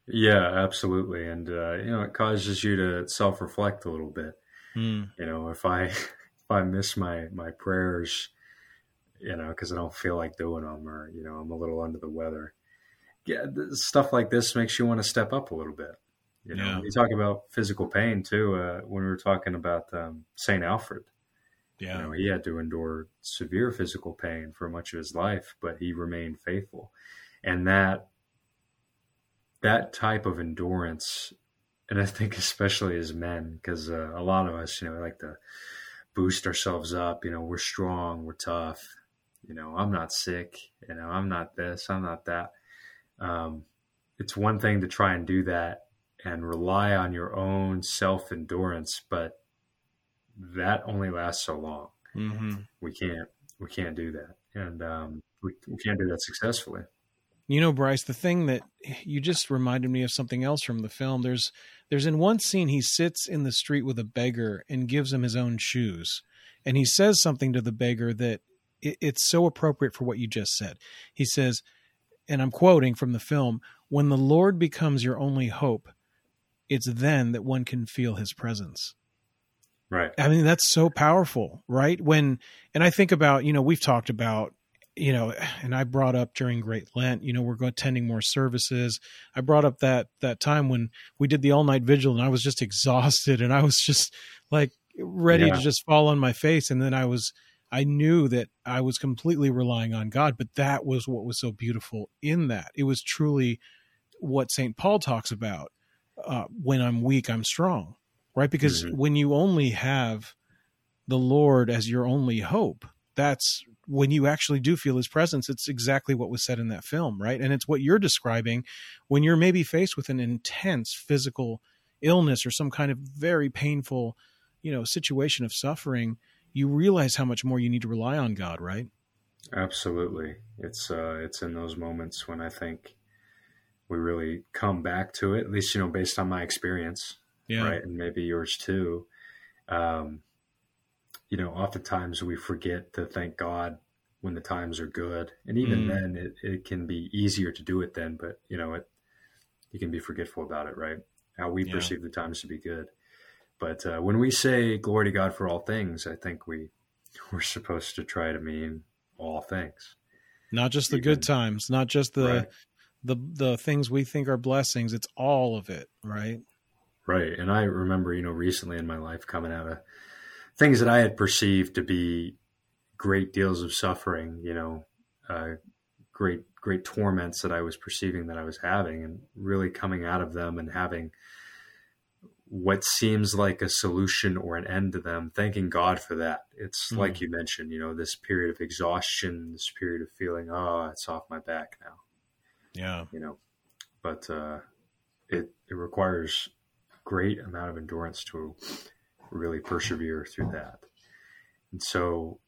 B: yeah, absolutely, and uh, you know it causes you to self reflect a little bit. Mm. You know, if I if I miss my my prayers, you know, because I don't feel like doing them, or you know, I'm a little under the weather. Yeah, stuff like this makes you want to step up a little bit. You know, yeah. you talk about physical pain too. Uh, when we were talking about um, Saint Alfred,
A: yeah,
B: you know, he had to endure severe physical pain for much of his life, but he remained faithful, and that that type of endurance, and I think especially as men, because uh, a lot of us, you know, like to boost ourselves up. You know, we're strong, we're tough. You know, I'm not sick. You know, I'm not this, I'm not that. Um, it's one thing to try and do that and rely on your own self endurance, but that only lasts so long. Mm-hmm. We can't we can't do that, and um, we, we can't do that successfully.
A: You know, Bryce, the thing that you just reminded me of something else from the film. There's there's in one scene he sits in the street with a beggar and gives him his own shoes. And he says something to the beggar that it, it's so appropriate for what you just said. He says, and I'm quoting from the film, when the Lord becomes your only hope, it's then that one can feel his presence.
B: Right.
A: I mean, that's so powerful, right? When, and I think about, you know, we've talked about, you know, and I brought up during Great Lent, you know, we're going attending more services. I brought up that, that time when we did the all night vigil and I was just exhausted and I was just like ready yeah. to just fall on my face. And then I was, I knew that I was completely relying on God, but that was what was so beautiful in that. It was truly what St. Paul talks about. Uh, when I'm weak, I'm strong right? Because mm-hmm. when you only have the Lord as your only hope, that's when you actually do feel his presence. It's exactly what was said in that film, right? And it's what you're describing when you're maybe faced with an intense physical illness or some kind of very painful, you know, situation of suffering, you realize how much more you need to rely on God, right?
B: Absolutely. It's uh it's in those moments when I think we really come back to it, at least, you know, based on my experience yeah. right? And maybe yours too. Um, you know, oftentimes we forget to thank God when the times are good, and even mm. then, it, it can be easier to do it then. But you know, it you can be forgetful about it, right? How we yeah. perceive the times to be good. But uh, when we say "glory to God for all things," I think we we're supposed to try to mean all things,
A: not just the even, good times, not just the right. the the things we think are blessings. It's all of it, right?
B: Right. And I remember, you know, recently in my life coming out of things that I had perceived to be great deals of suffering, you know, uh, great, great torments that I was perceiving that I was having and really coming out of them and having what seems like a solution or an end to them, thanking God for that. It's mm like you mentioned, you know, this period of exhaustion, this period of feeling, oh, it's off my back now.
A: Yeah.
B: You know, but, uh, it, it requires great amount of endurance to really persevere through that. And so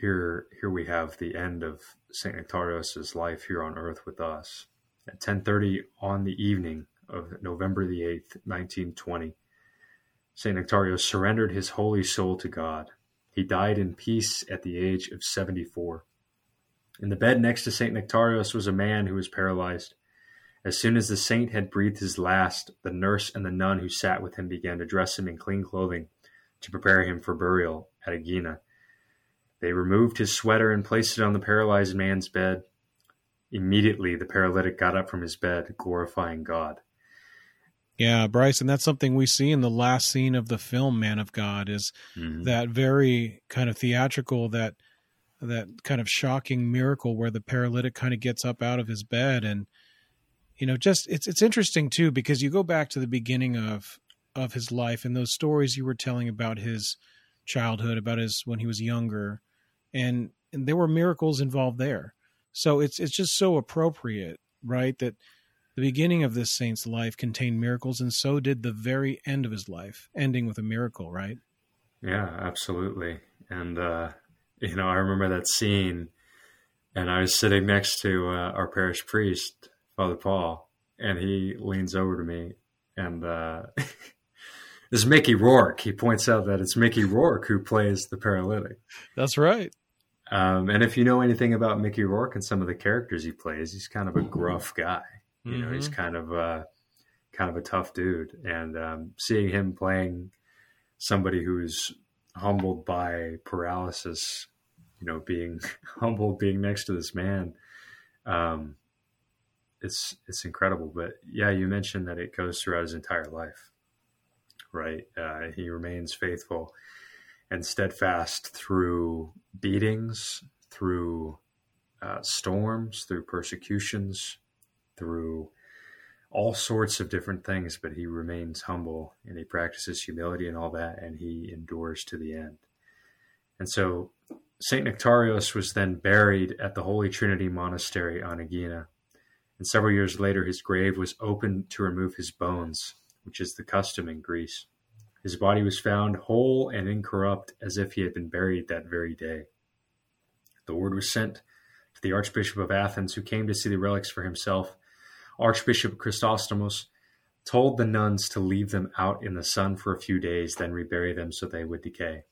B: here here we have the end of Saint Nectarios's life here on earth with us. At 10:30 on the evening of November the 8th, 1920, Saint Nectarios surrendered his holy soul to God. He died in peace at the age of 74. In the bed next to Saint Nectarios was a man who was paralyzed. As soon as the saint had breathed his last, the nurse and the nun who sat with him began to dress him in clean clothing to prepare him for burial at Aegina. They removed his sweater and placed it on the paralyzed man's bed. Immediately, the paralytic got up from his bed, glorifying God.
A: Yeah, Bryce, and that's something we see in the last scene of the film Man of God is mm-hmm. that very kind of theatrical that that kind of shocking miracle where the paralytic kind of gets up out of his bed and you know just it's it's interesting too because you go back to the beginning of of his life and those stories you were telling about his childhood about his when he was younger and and there were miracles involved there. So it's it's just so appropriate right that the beginning of this saint's life contained miracles and so did the very end of his life ending with a miracle right?
B: Yeah absolutely. And uh you know i remember that scene and i was sitting next to uh, our parish priest Father Paul, and he leans over to me, and uh, this is Mickey Rourke. He points out that it's Mickey Rourke who plays the paralytic.
A: That's right.
B: Um, and if you know anything about Mickey Rourke and some of the characters he plays, he's kind of a gruff guy. You mm-hmm. know, he's mm-hmm. kind of a kind of a tough dude. And um, seeing him playing somebody who's humbled by paralysis, you know, being humbled, being next to this man, um, it's it's incredible. But yeah, you mentioned that it goes throughout his entire life, right? Uh, he remains faithful and steadfast through beatings, through uh, storms, through persecutions, through all sorts of different things. But he remains humble and he practices humility and all that, and he endures to the end. And so St. Nectarios was then buried at the Holy Trinity Monastery on Aegina and several years later his grave was opened to remove his bones, which is the custom in Greece. His body was found whole and incorrupt as if he had been buried that very day. The word was sent to the Archbishop of Athens, who came to see the relics for himself. Archbishop Chrysostomos told the nuns to leave them out in the sun for a few days, then rebury them so they would decay.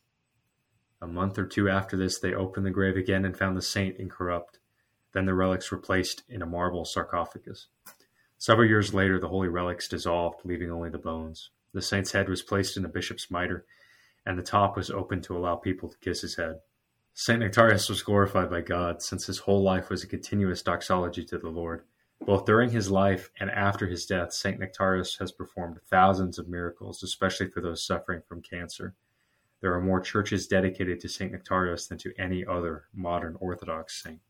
B: A month or two after this, they opened the grave again and found the saint incorrupt. Then the relics were placed in a marble sarcophagus. Several years later, the holy relics dissolved, leaving only the bones. The saint's head was placed in a bishop's mitre, and the top was open to allow people to kiss his head. St. Nectarius was glorified by God since his whole life was a continuous doxology to the Lord. Both during his life and after his death, St. Nectarius has performed thousands of miracles, especially for those suffering from cancer. There are more churches dedicated to St. Nectarius than to any other modern Orthodox saint.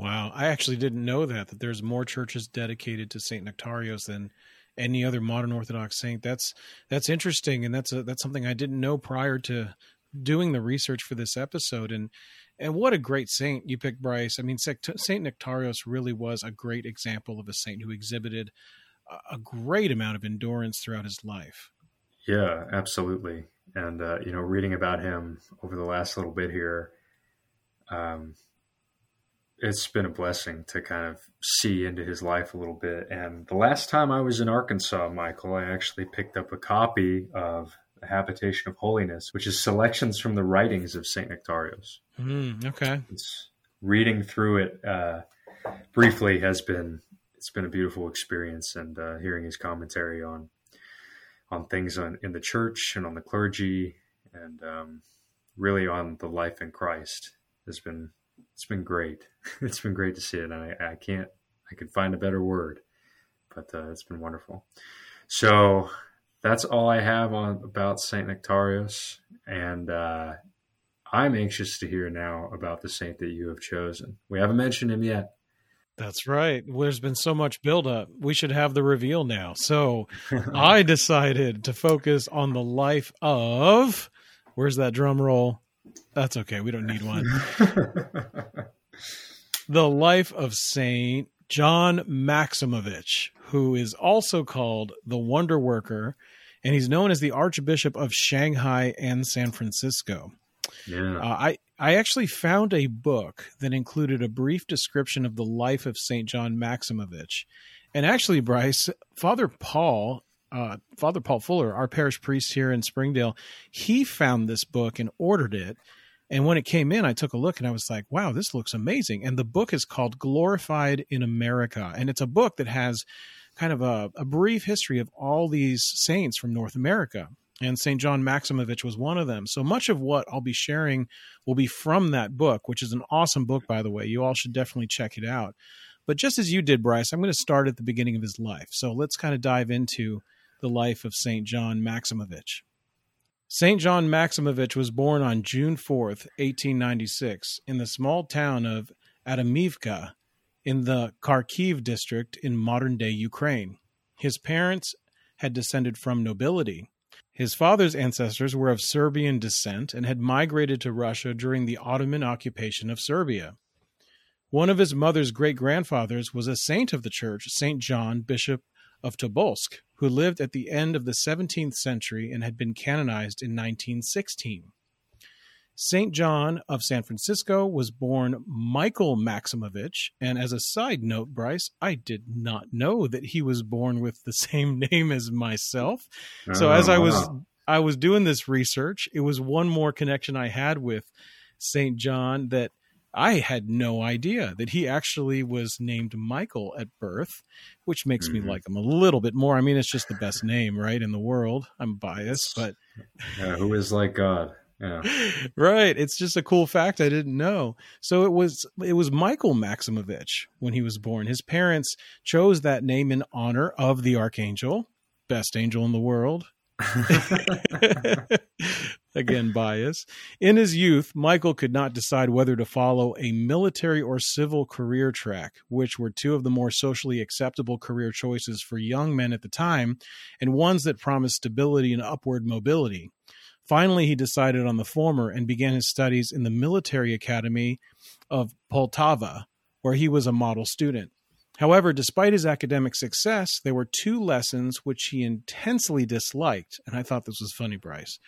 A: Wow, I actually didn't know that that there's more churches dedicated to St. Nectarios than any other modern Orthodox saint. That's that's interesting, and that's a, that's something I didn't know prior to doing the research for this episode. And and what a great saint you picked, Bryce. I mean, Saint Nectarios really was a great example of a saint who exhibited a great amount of endurance throughout his life.
B: Yeah, absolutely. And uh, you know, reading about him over the last little bit here, um, it's been a blessing to kind of see into his life a little bit. And the last time I was in Arkansas, Michael, I actually picked up a copy of The Habitation of Holiness, which is selections from the writings of St. Nectarios.
A: Mm, okay.
B: It's, reading through it uh, briefly has been it's been a beautiful experience and uh, hearing his commentary on on things on, in the church and on the clergy and um, really on the life in Christ has been it's been great. it's been great to see it, and I, I can't I could find a better word, but uh, it's been wonderful. So that's all I have on about Saint Nectarius, and uh, I'm anxious to hear now about the saint that you have chosen. We haven't mentioned him yet.
A: That's right. There's been so much buildup. We should have the reveal now. So I decided to focus on the life of. Where's that drum roll? That's okay. We don't need one. the life of Saint John Maximovich, who is also called the Wonder Worker, and he's known as the Archbishop of Shanghai and San Francisco.
B: Yeah. Uh,
A: I I actually found a book that included a brief description of the life of Saint John Maximovich, and actually, Bryce, Father Paul uh, Father Paul Fuller, our parish priest here in Springdale, he found this book and ordered it. And when it came in, I took a look and I was like, wow, this looks amazing. And the book is called Glorified in America. And it's a book that has kind of a, a brief history of all these saints from North America. And St. John Maximovich was one of them. So much of what I'll be sharing will be from that book, which is an awesome book, by the way. You all should definitely check it out. But just as you did, Bryce, I'm going to start at the beginning of his life. So let's kind of dive into the life of St. John Maximovich. St. John Maximovich was born on June 4th, 1896, in the small town of Adamivka in the Kharkiv district in modern day Ukraine. His parents had descended from nobility. His father's ancestors were of Serbian descent and had migrated to Russia during the Ottoman occupation of Serbia. One of his mother's great grandfathers was a saint of the church, St. John, Bishop of Tobolsk, who lived at the end of the 17th century and had been canonized in 1916. St. John of San Francisco was born Michael Maximovich, and as a side note, Bryce, I did not know that he was born with the same name as myself. Oh, so as oh, I was wow. I was doing this research, it was one more connection I had with St. John that I had no idea that he actually was named Michael at birth, which makes mm-hmm. me like him a little bit more. I mean, it's just the best name, right, in the world. I'm biased, but
B: yeah, who is like God? Yeah.
A: right. It's just a cool fact I didn't know. So it was it was Michael Maximovich when he was born. His parents chose that name in honor of the archangel, best angel in the world, Again, bias. In his youth, Michael could not decide whether to follow a military or civil career track, which were two of the more socially acceptable career choices for young men at the time, and ones that promised stability and upward mobility. Finally, he decided on the former and began his studies in the military academy of Poltava, where he was a model student. However, despite his academic success, there were two lessons which he intensely disliked, and I thought this was funny, Bryce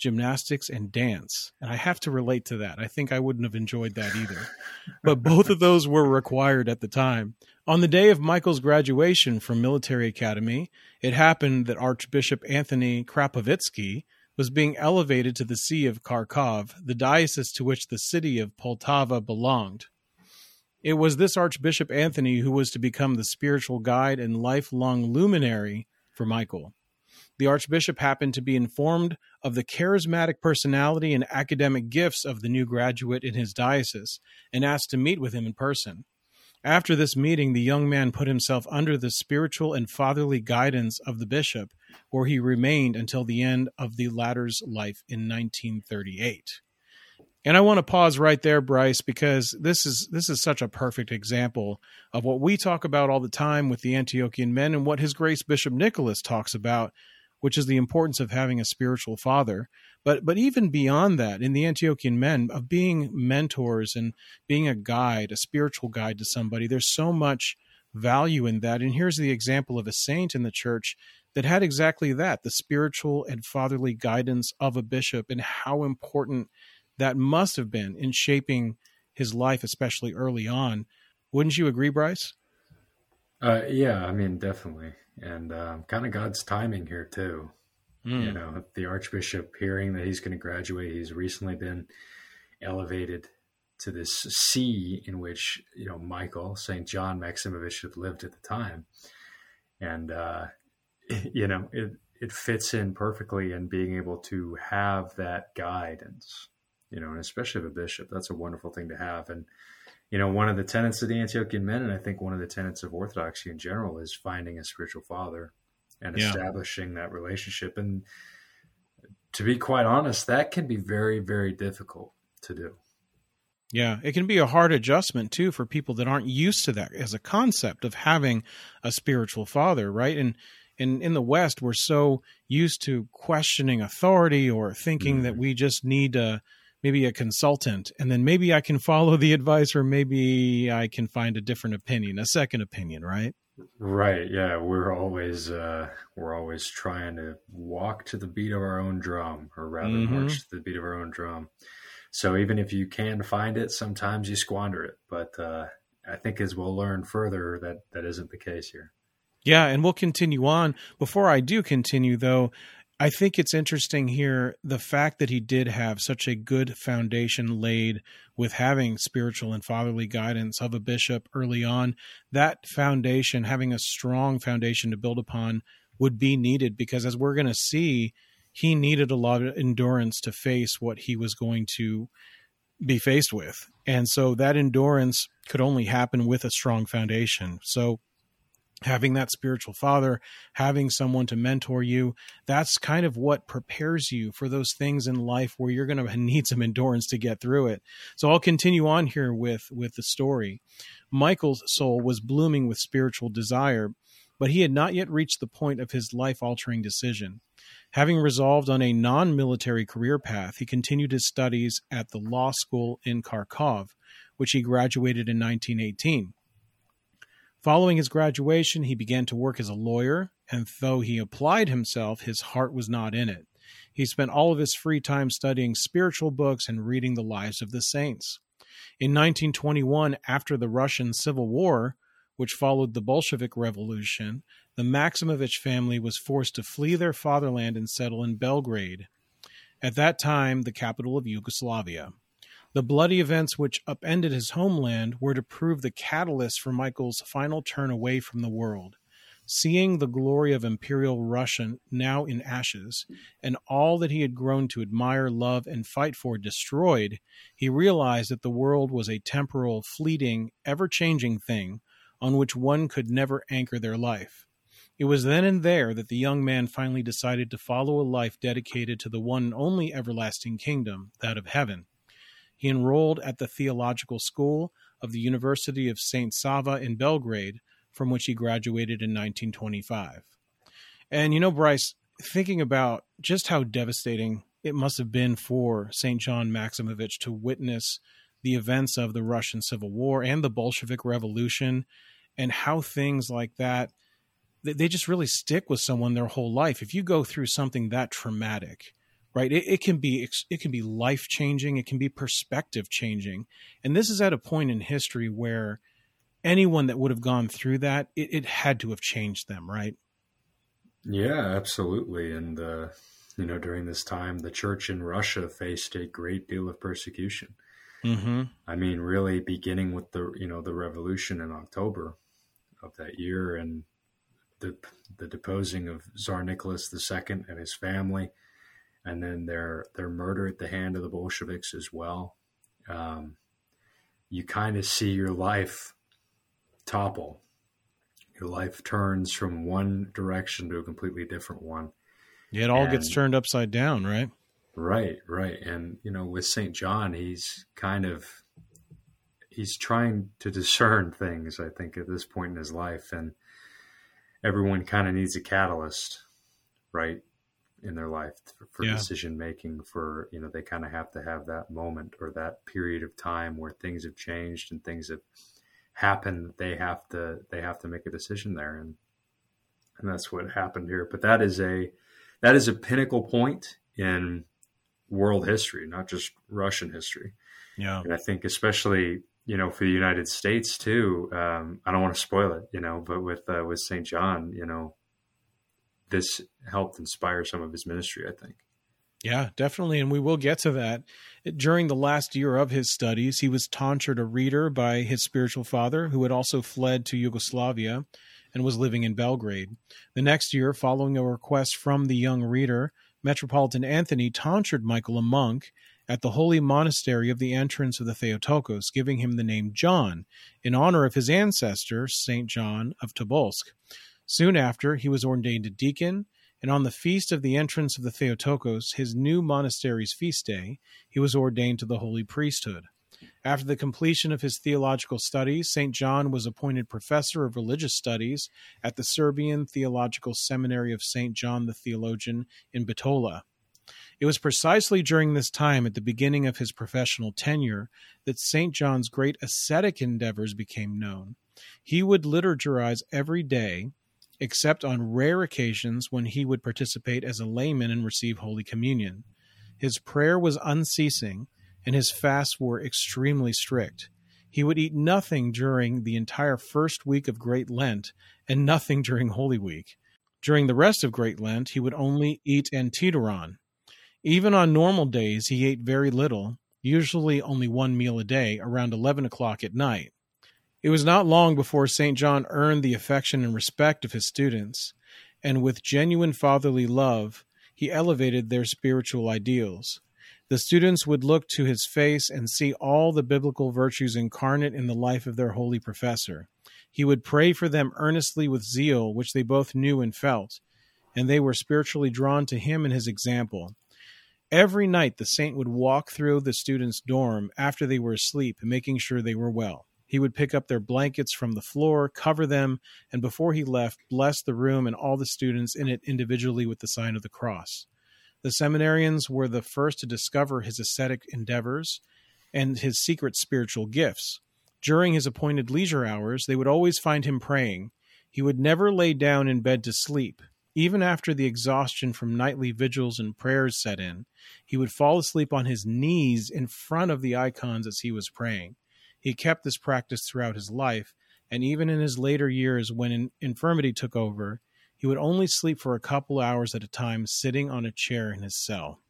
A: gymnastics and dance. And I have to relate to that. I think I wouldn't have enjoyed that either. but both of those were required at the time. On the day of Michael's graduation from military academy, it happened that Archbishop Anthony Khrapovitsky was being elevated to the see of Kharkov, the diocese to which the city of Poltava belonged. It was this Archbishop Anthony who was to become the spiritual guide and lifelong luminary for Michael. the Archbishop happened to be informed of the charismatic personality and academic gifts of the new graduate in his diocese and asked to meet with him in person. After this meeting, the young man put himself under the spiritual and fatherly guidance of the bishop, where he remained until the end of the latter's life in 1938. And I want to pause right there, Bryce, because this is this is such a perfect example of what we talk about all the time with the Antiochian men and what His Grace Bishop Nicholas talks about, which is the importance of having a spiritual father. But but even beyond that, in the Antiochian men, of being mentors and being a guide, a spiritual guide to somebody, there's so much value in that. And here's the example of a saint in the church that had exactly that the spiritual and fatherly guidance of a bishop and how important that must have been in shaping his life, especially early on. Wouldn't you agree, Bryce?
B: Uh, yeah, I mean, definitely. And um, kind of God's timing here, too. Mm. You know, the Archbishop hearing that he's going to graduate, he's recently been elevated to this see in which, you know, Michael, St. John Maximovich had lived at the time. And, uh, you know, it, it fits in perfectly in being able to have that guidance you know, and especially of a bishop. That's a wonderful thing to have. And, you know, one of the tenets of the Antiochian men, and I think one of the tenets of Orthodoxy in general, is finding a spiritual father and yeah. establishing that relationship. And to be quite honest, that can be very, very difficult to do.
A: Yeah, it can be a hard adjustment too for people that aren't used to that as a concept of having a spiritual father, right? And in in the West, we're so used to questioning authority or thinking mm-hmm. that we just need to maybe a consultant and then maybe I can follow the advice or maybe I can find a different opinion, a second opinion, right?
B: Right. Yeah, we're always uh we're always trying to walk to the beat of our own drum or rather mm-hmm. march to the beat of our own drum. So even if you can find it, sometimes you squander it, but uh I think as we'll learn further that that isn't the case here.
A: Yeah, and we'll continue on. Before I do continue though, I think it's interesting here the fact that he did have such a good foundation laid with having spiritual and fatherly guidance of a bishop early on. That foundation, having a strong foundation to build upon, would be needed because, as we're going to see, he needed a lot of endurance to face what he was going to be faced with. And so that endurance could only happen with a strong foundation. So having that spiritual father, having someone to mentor you, that's kind of what prepares you for those things in life where you're going to need some endurance to get through it. So I'll continue on here with with the story. Michael's soul was blooming with spiritual desire, but he had not yet reached the point of his life-altering decision. Having resolved on a non-military career path, he continued his studies at the law school in Kharkov, which he graduated in 1918. Following his graduation, he began to work as a lawyer, and though he applied himself, his heart was not in it. He spent all of his free time studying spiritual books and reading the lives of the saints. In 1921, after the Russian Civil War, which followed the Bolshevik Revolution, the Maximovich family was forced to flee their fatherland and settle in Belgrade, at that time the capital of Yugoslavia. The bloody events which upended his homeland were to prove the catalyst for Michael's final turn away from the world. Seeing the glory of Imperial Russia now in ashes, and all that he had grown to admire, love, and fight for destroyed, he realized that the world was a temporal, fleeting, ever changing thing on which one could never anchor their life. It was then and there that the young man finally decided to follow a life dedicated to the one and only everlasting kingdom, that of heaven. He enrolled at the Theological School of the University of St. Sava in Belgrade, from which he graduated in 1925. And you know, Bryce, thinking about just how devastating it must have been for St. John Maximovich to witness the events of the Russian Civil War and the Bolshevik Revolution, and how things like that they just really stick with someone their whole life. If you go through something that traumatic, right? It, it can be it can be life changing it can be perspective changing and this is at a point in history where anyone that would have gone through that it, it had to have changed them right?
B: Yeah absolutely. And uh, you know during this time the church in russia faced a great deal of persecution. Mm-hmm. i mean really beginning with the you know the revolution in october of that year and the the deposing of Tsar Nicholas II and his family, and then their their murder at the hand of the Bolsheviks as well. Um, you kind of see your life topple. Your life turns from one direction to a completely different one.
A: Yeah, it all and, gets turned upside down, right?
B: Right, right. And you know, with St. John, he's kind of he's trying to discern things, I think, at this point in his life. And everyone kind of needs a catalyst, right? In their life for, for yeah. decision making for you know they kind of have to have that moment or that period of time where things have changed and things have happened they have to they have to make a decision there. And and that's what happened here. But that is a that is a pinnacle point in world history not just russian history.
A: Yeah.
B: And i think especially you know for the united states too um, i don't want to spoil it you know but with uh, with st john you know this helped inspire some of his ministry, I think.
A: Yeah, definitely. And we will get to that. During the last year of his studies, he was tonsured a reader by his spiritual father, who had also fled to Yugoslavia and was living in Belgrade. The next year, following a request from the young reader, Metropolitan Anthony tonsured Michael a monk at the holy monastery of the entrance of the Theotokos, giving him the name John, in honor of his ancestor, St. John of Tobolsk. Soon after, he was ordained a deacon, and on the feast of the entrance of the Theotokos, his new monastery's feast day, he was ordained to the holy priesthood. After the completion of his theological studies, St. John was appointed professor of religious studies at the Serbian Theological Seminary of St. John the Theologian in Bitola. It was precisely during this time, at the beginning of his professional tenure, that St. John's great ascetic endeavors became known. He would liturgize every day except on rare occasions when he would participate as a layman and receive Holy Communion. His prayer was unceasing, and his fasts were extremely strict. He would eat nothing during the entire first week of Great Lent, and nothing during Holy Week. During the rest of Great Lent, he would only eat antidoron. Even on normal days, he ate very little, usually only one meal a day, around 11 o'clock at night. It was not long before St. John earned the affection and respect of his students, and with genuine fatherly love, he elevated their spiritual ideals. The students would look to his face and see all the biblical virtues incarnate in the life of their holy professor. He would pray for them earnestly with zeal, which they both knew and felt, and they were spiritually drawn to him and his example. Every night the saint would walk through the students' dorm after they were asleep, making sure they were well. He would pick up their blankets from the floor, cover them, and before he left, bless the room and all the students in it individually with the sign of the cross. The seminarians were the first to discover his ascetic endeavors and his secret spiritual gifts. During his appointed leisure hours, they would always find him praying. He would never lay down in bed to sleep. Even after the exhaustion from nightly vigils and prayers set in, he would fall asleep on his knees in front of the icons as he was praying. He kept this practice throughout his life, and even in his later years when infirmity took over, he would only sleep for a couple hours at a time sitting on a chair in his cell.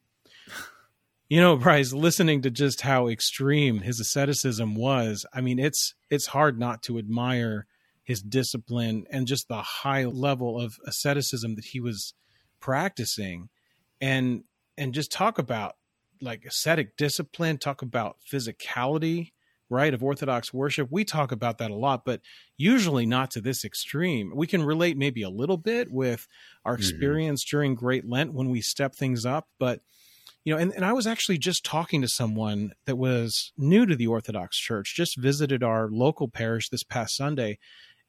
A: You know, Bryce, listening to just how extreme his asceticism was, I mean, it's it's hard not to admire his discipline and just the high level of asceticism that he was practicing and and just talk about like ascetic discipline, talk about physicality right, of Orthodox worship. We talk about that a lot, but usually not to this extreme. We can relate maybe a little bit with our mm-hmm. experience mm-hmm. during Great Lent when we step things up, but you know, and, and I was actually just talking to someone that was new to the Orthodox Church, just visited our local parish this past Sunday,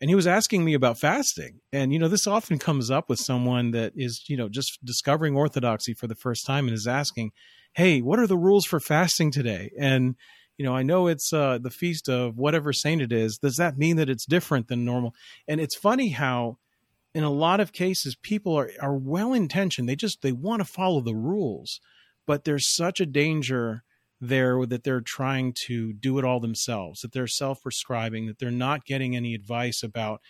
A: and he was asking me about fasting. And, you know, this often comes up with someone that is, you know, just discovering Orthodoxy for the first time and is asking, Hey, what are the rules for fasting today? And, you know, I know it's uh, the feast of whatever saint it is. Does that mean that it's different than normal? And it's funny how, in a lot of cases, people are are well intentioned. They just they want to follow the rules, but there's such a danger there that they're trying to do it all themselves. That they're self prescribing. That they're not getting any advice about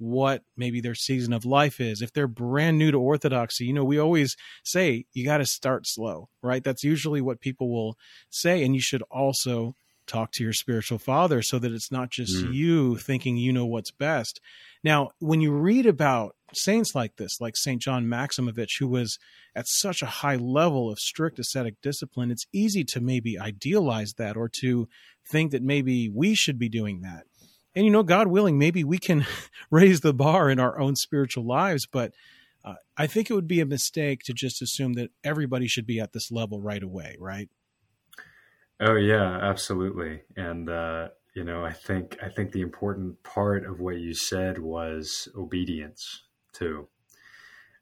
A: what maybe their season of life is. If they're brand new to orthodoxy, you know, we always say you got to start slow, right? That's usually what people will say. And you should also talk to your spiritual father so that it's not just mm. you thinking you know what's best. Now, when you read about saints like this, like St. John Maximovich, who was at such a high level of strict ascetic discipline, it's easy to maybe idealize that or to think that maybe we should be doing that. And, you know, God willing, maybe we can raise the bar in our own spiritual lives. But uh, I think it would be a mistake to just assume that everybody should be at this level right away, right?
B: Oh, yeah, absolutely. And, uh, you know, I think I think the important part of what you said was obedience too,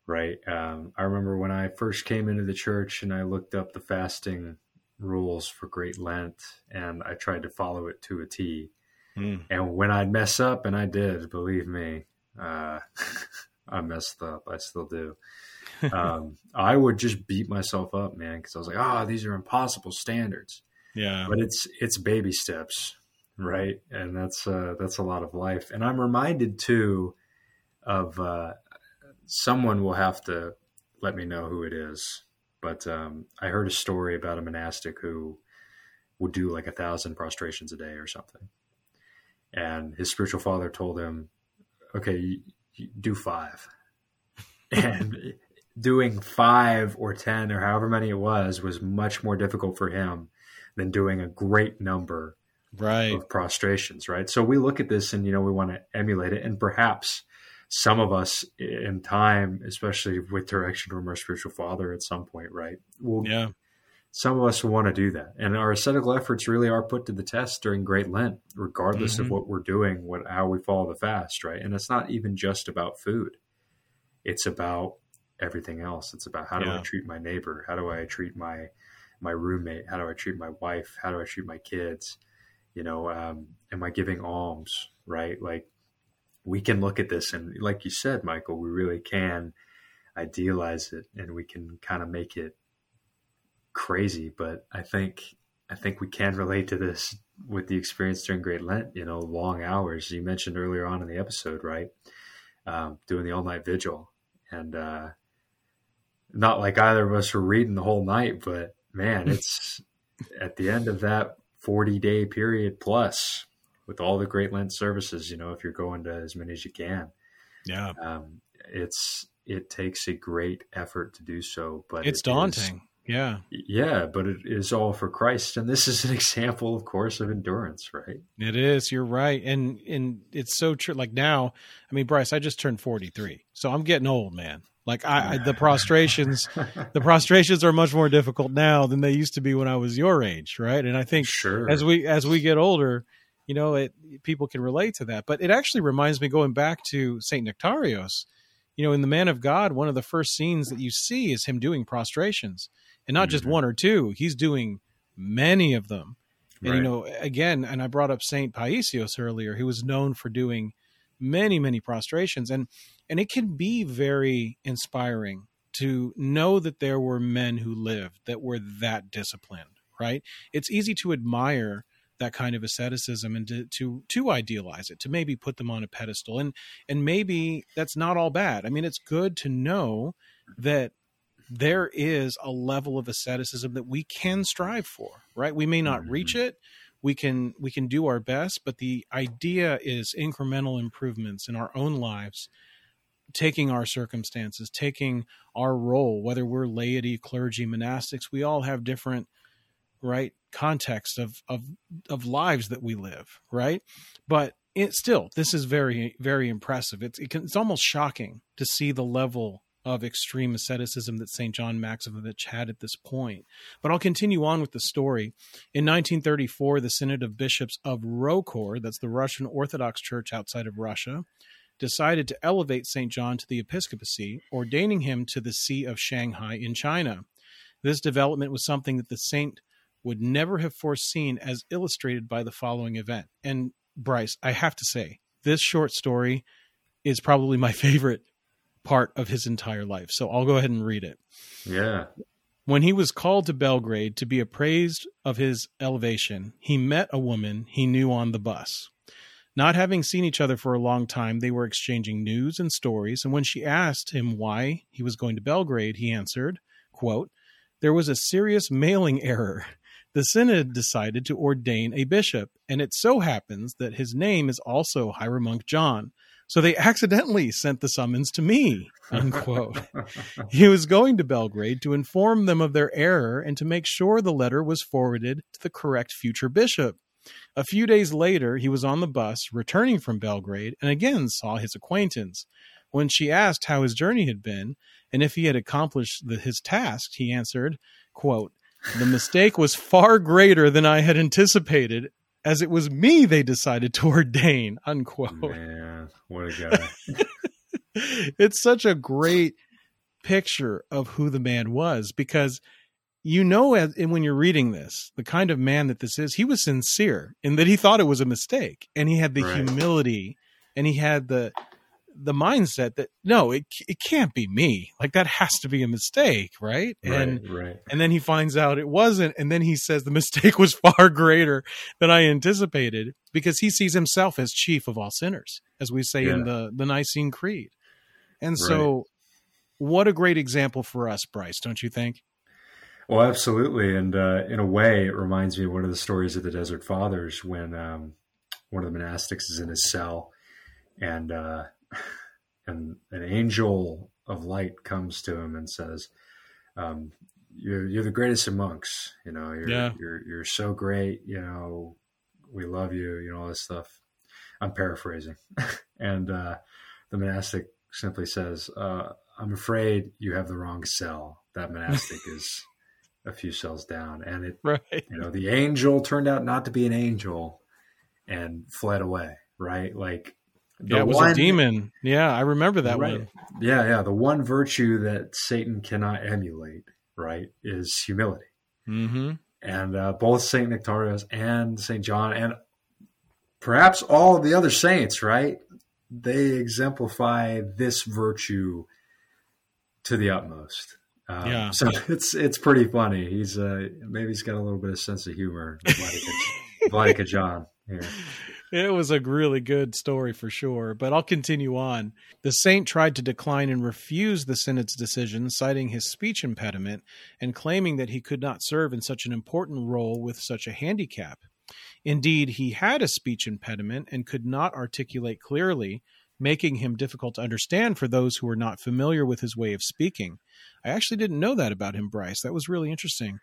B: right? Um, I remember when I first came into the church and I looked up the fasting rules for Great Lent and I tried to follow it to a T. Mm. And when I'd mess up, and I did, believe me, uh, I messed up. I still do. Um, I would just beat myself up, man, because I was like, "Oh, these are impossible standards."
A: Yeah,
B: but it's it's baby steps, right? And that's uh, that's a lot of life. And I'm reminded too of uh, someone will have to let me know who it is. But um, I heard a story about a monastic who would do like a thousand prostrations a day or something, and his spiritual father told him, "Okay, you, you do five. and doing five or ten or however many it was was much more difficult for him than doing a great number
A: right.
B: of prostrations, right? So we look at this and you know we want to emulate it, and perhaps some of us in time, especially with direction from our spiritual father at some point, right?
A: Well, yeah.
B: Some of us will want to do that, and our ascetical efforts really are put to the test during Great Lent, regardless mm-hmm. of what we're doing, what how we follow the fast, right? And it's not even just about food; it's about everything else. It's about how do yeah. I treat my neighbor? How do I treat my my roommate? How do I treat my wife? How do I treat my kids? You know, um, am I giving alms? Right, like we can look at this and like you said michael we really can idealize it and we can kind of make it crazy but i think i think we can relate to this with the experience during great lent you know long hours you mentioned earlier on in the episode right um, doing the all night vigil and uh, not like either of us were reading the whole night but man it's at the end of that 40 day period plus with all the Great Lent services, you know, if you're going to as many as you can.
A: Yeah.
B: Um, it's, it takes a great effort to do so, but
A: it's it daunting. Is, yeah.
B: Yeah, but it is all for Christ. And this is an example, of course, of endurance, right?
A: It is. You're right. And, and it's so true. Like now, I mean, Bryce, I just turned 43. So I'm getting old, man. Like I, I the prostrations, the prostrations are much more difficult now than they used to be when I was your age, right? And I think
B: sure.
A: as we as we get older, you know, it, people can relate to that. But it actually reminds me, going back to Saint Nektarios, you know, in the Man of God, one of the first scenes that you see is him doing prostrations, and not mm-hmm. just one or two. He's doing many of them. And right. you know, again, and I brought up Saint Paisios earlier, who was known for doing many, many prostrations, and and it can be very inspiring to know that there were men who lived that were that disciplined. Right? It's easy to admire that kind of asceticism and to, to to idealize it to maybe put them on a pedestal and and maybe that's not all bad i mean it's good to know that there is a level of asceticism that we can strive for right? We may not reach mm-hmm. it. We can we can do our best but the idea is incremental improvements in our own lives taking our circumstances taking our role whether we're laity clergy monastics we all have different right context of of of lives that we live right? But it still this is very very impressive. It's it can, it's almost shocking to see the level of extreme asceticism that St. John Maximovich had at this point. But I'll continue on with the story. In 1934, the Synod of Bishops of ROCOR, that's the Russian Orthodox Church outside of Russia, decided to elevate St. John to the episcopacy, ordaining him to the See of Shanghai in China. This development was something that the saint would never have foreseen as illustrated by the following event. And Bryce, I have to say, this short story is probably my favorite part of his entire life. So I'll go ahead and read it.
B: Yeah.
A: When he was called to Belgrade to be appraised of his elevation, he met a woman he knew on the bus. Not having seen each other for a long time, they were exchanging news and stories, and when she asked him why he was going to Belgrade, he answered, quote, There was a serious mailing error the synod decided to ordain a bishop, and it so happens that his name is also Hieromonk John, So they accidentally sent the summons to me, unquote. he was going to Belgrade to inform them of their error and to make sure the letter was forwarded to the correct future bishop. A few days later, he was on the bus returning from Belgrade and again saw his acquaintance. When she asked how his journey had been and if he had accomplished the, his task, he answered, quote, the mistake was far greater than I had anticipated, as it was me they decided to ordain. Unquote.
B: Man, what a guy.
A: it's such a great picture of who the man was because you know as, when you're reading this the kind of man that this is he was sincere in that he thought it was a mistake and he had the right. humility and he had the the mindset that no, it it can't be me. Like that has to be a mistake, right? And
B: right,
A: and then he finds out it wasn't, and then he says the mistake was far greater than I anticipated because he sees himself as chief of all sinners, as we say yeah. in the the Nicene Creed. And so, right. what a great example for us, Bryce, don't you think?
B: Well, absolutely, and uh, in a way, it reminds me of one of the stories of the Desert Fathers when um, one of the monastics is in his cell, and uh, and an angel of light comes to him and says, um, "You're you're the greatest of monks. You know, you're yeah. you're you're so great. You know, we love you. You know all this stuff." I'm paraphrasing, and uh, the monastic simply says, uh, "I'm afraid you have the wrong cell. That monastic is." a few cells down and it right. you know the angel turned out not to be an angel and fled away right like
A: yeah, it was one, a demon. Yeah, I remember that right. one.
B: Yeah, yeah. The one virtue that Satan cannot emulate, right, is humility.
A: Mm-hmm.
B: And uh, both Saint Nektarios and Saint John, and perhaps all of the other saints, right, they exemplify this virtue to the utmost. Um, yeah. So it's it's pretty funny. He's uh, maybe he's got a little bit of sense of humor, Vladika John. Here
A: it was a really good story for sure, but I'll continue on. The saint tried to decline and refuse the Synod's decision, citing his speech impediment and claiming that he could not serve in such an important role with such a handicap. Indeed, he had a speech impediment and could not articulate clearly, making him difficult to understand for those who were not familiar with his way of speaking. I actually didn't know that about him, Bryce. That was really interesting.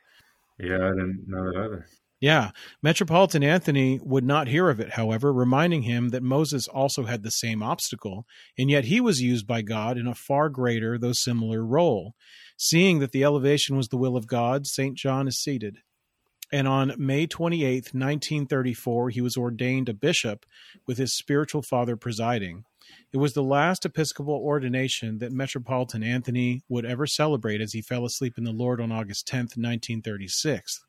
B: Yeah, I didn't know that either.
A: Yeah. Metropolitan Anthony would not hear of it, however, reminding him that Moses also had the same obstacle, and yet he was used by God in a far greater, though similar, role. Seeing that the elevation was the will of God, St. John is seated. And on May 28, 1934, he was ordained a bishop with his spiritual father presiding. It was the last episcopal ordination that Metropolitan Anthony would ever celebrate as he fell asleep in the Lord on August 10, 1936.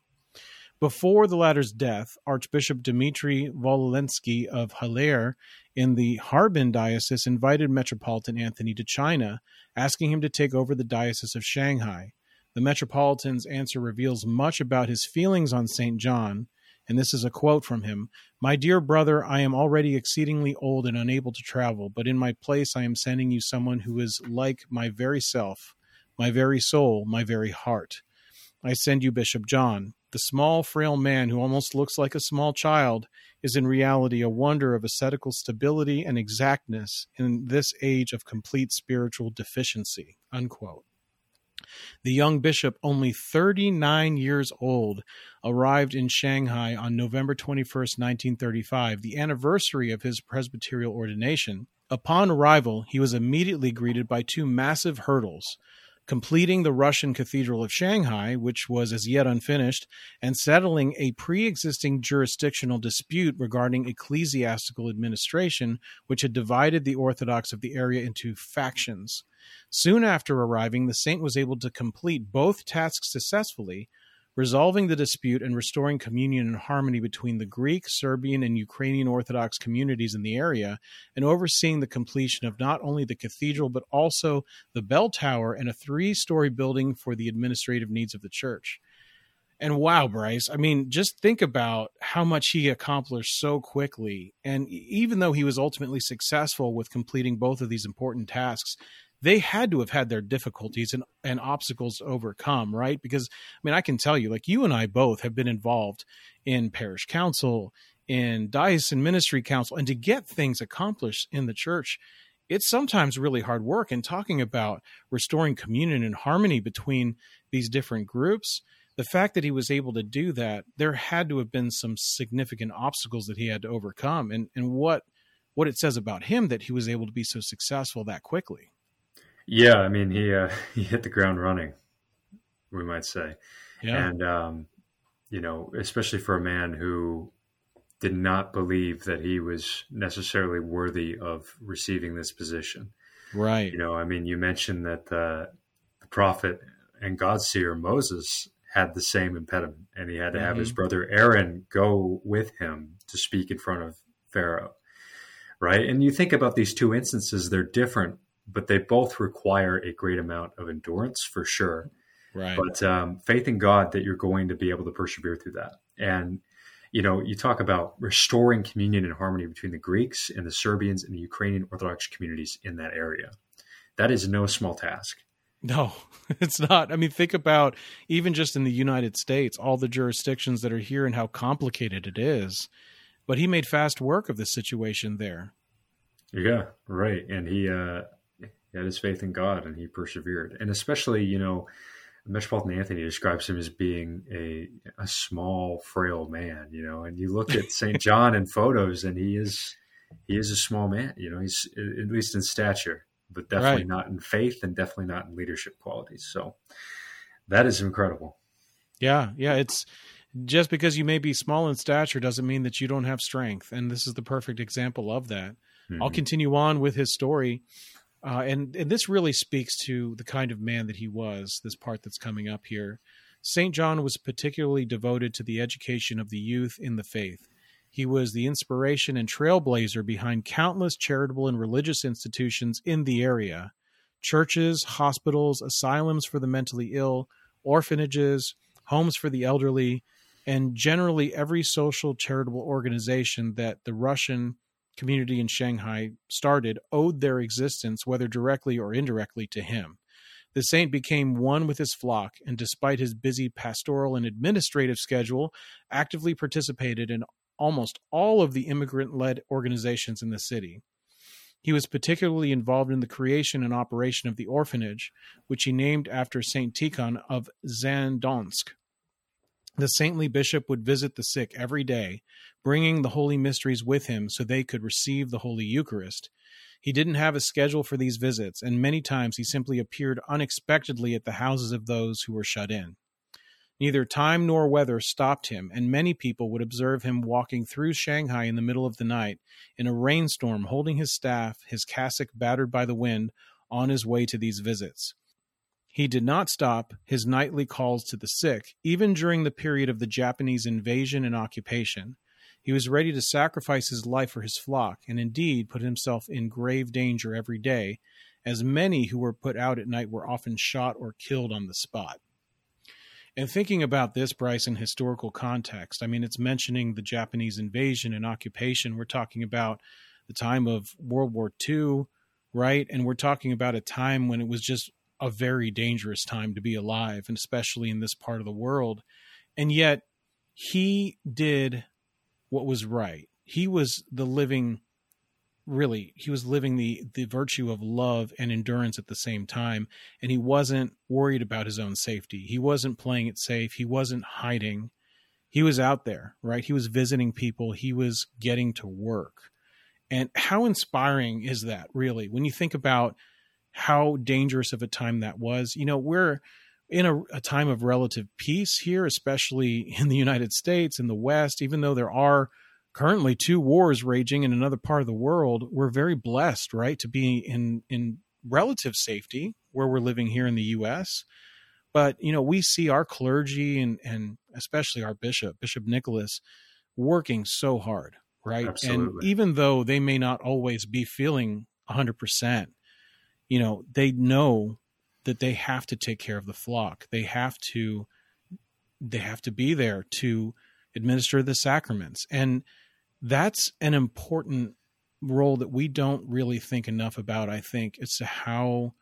A: Before the latter's death, Archbishop Dmitry Voznesensky of Hailar in the Harbin Diocese invited Metropolitan Anthony to China, asking him to take over the Diocese of Shanghai. The Metropolitan's answer reveals much about his feelings on St. John, and this is a quote from him My dear brother, I am already exceedingly old and unable to travel, but in my place I am sending you someone who is like my very self, my very soul, my very heart. I send you Bishop John. The small, frail man who almost looks like a small child is in reality a wonder of ascetical stability and exactness in this age of complete spiritual deficiency. Unquote. The young bishop, only 39 years old, arrived in Shanghai on November 21, 1935, the anniversary of his presbyterial ordination. Upon arrival, he was immediately greeted by two massive hurdles completing the Russian Cathedral of Shanghai, which was as yet unfinished, and settling a pre existing jurisdictional dispute regarding ecclesiastical administration, which had divided the Orthodox of the area into factions. Soon after arriving, the saint was able to complete both tasks successfully, resolving the dispute and restoring communion and harmony between the Greek, Serbian, and Ukrainian Orthodox communities in the area, and overseeing the completion of not only the cathedral but also the bell tower and a three story building for the administrative needs of the church. And wow, Bryce, I mean, just think about how much he accomplished so quickly. And even though he was ultimately successful with completing both of these important tasks, they had to have had their difficulties and, and obstacles overcome, right? Because I mean, I can tell you, like you and I both have been involved in parish council, in diocesan ministry council and to get things accomplished in the church it's sometimes really hard work. And talking about restoring communion and harmony between these different groups the fact that he was able to do that there had to have been some significant obstacles that he had to overcome. And and what what it says about him that he was able to be so successful that quickly
B: yeah i mean he uh, he hit the ground running we might say yeah. and um, you know especially for a man who did not believe that he was necessarily worthy of receiving this position.
A: Right.
B: You know, I mean, you mentioned that the, the prophet and God seer Moses had the same impediment, and he had to mm-hmm. have his mm-hmm. brother Aaron go with him to speak in front of Pharaoh. Right. And you think about these two instances, they're different, but they both require a great amount of endurance for sure.
A: Right.
B: But um, faith in God that you're going to be able to persevere through that. And you know, you talk about restoring communion and harmony between the Greeks and the Serbians and the Ukrainian Orthodox communities in that area. That is no small task.
A: No, it's not. I mean, think about even just in the United States, all the jurisdictions that are here and how complicated it is. But he made fast work of the situation there.
B: Yeah, right. And he, uh, he had his faith in God and he persevered. And especially, you know, Metropolitan Anthony describes him as being a a small, frail man, you know. And you look at Saint John in photos, and he is he is a small man, you know. He's at least in stature, but definitely right. not in faith, and definitely not in leadership qualities. So that is incredible.
A: Yeah, yeah. It's just because you may be small in stature doesn't mean that you don't have strength, and this is the perfect example of that. Mm-hmm. I'll continue on with his story. Uh, and, and this really speaks to the kind of man that he was, this part that's coming up here. St. John was particularly devoted to the education of the youth in the faith. He was the inspiration and trailblazer behind countless charitable and religious institutions in the area churches, hospitals, asylums for the mentally ill, orphanages, homes for the elderly, and generally every social charitable organization that the Russian community in Shanghai started owed their existence, whether directly or indirectly, to him. The saint became one with his flock, and despite his busy pastoral and administrative schedule, actively participated in almost all of the immigrant led organizations in the city. He was particularly involved in the creation and operation of the orphanage, which he named after Saint Tikhon of Zadonsk. The saintly bishop would visit the sick every day, bringing the holy mysteries with him so they could receive the Holy Eucharist. He didn't have a schedule for these visits, and many times he simply appeared unexpectedly at the houses of those who were shut in. Neither time nor weather stopped him, and many people would observe him walking through Shanghai in the middle of the night, in a rainstorm, holding his staff, his cassock battered by the wind, on his way to these visits. He did not stop his nightly calls to the sick, even during the period of the Japanese invasion and occupation. He was ready to sacrifice his life for his flock, and indeed put himself in grave danger every day, as many who were put out at night were often shot or killed on the spot. And thinking about this, Bryce, in historical context, I mean, it's mentioning the Japanese invasion and occupation. We're talking about the time of World War II, right? And we're talking about a time when it was just a very dangerous time to be alive, and especially in this part of the world. And yet, he did what was right. He was the living, really, he was living the the virtue of love and endurance at the same time, and he wasn't worried about his own safety. He wasn't playing it safe. He wasn't hiding. He was out there, right? He was visiting people. He was getting to work. And how inspiring is that, really, when you think about how dangerous of a time that was. You know, we're in a, a, time of relative peace here, especially in the United States, in the West, even though there are currently two wars raging in another part of the world, we're very blessed, right, to be in, in relative safety where we're living here in the U.S. But, you know, we see our clergy and, and especially our bishop, Bishop Nicholas, working so hard, right?
B: Absolutely.
A: And even though they may not always be feeling 100%, you know, they know that they have to take care of the flock. They have to they have to be there to administer the sacraments. And that's an important role that we don't really think enough about, I think, to how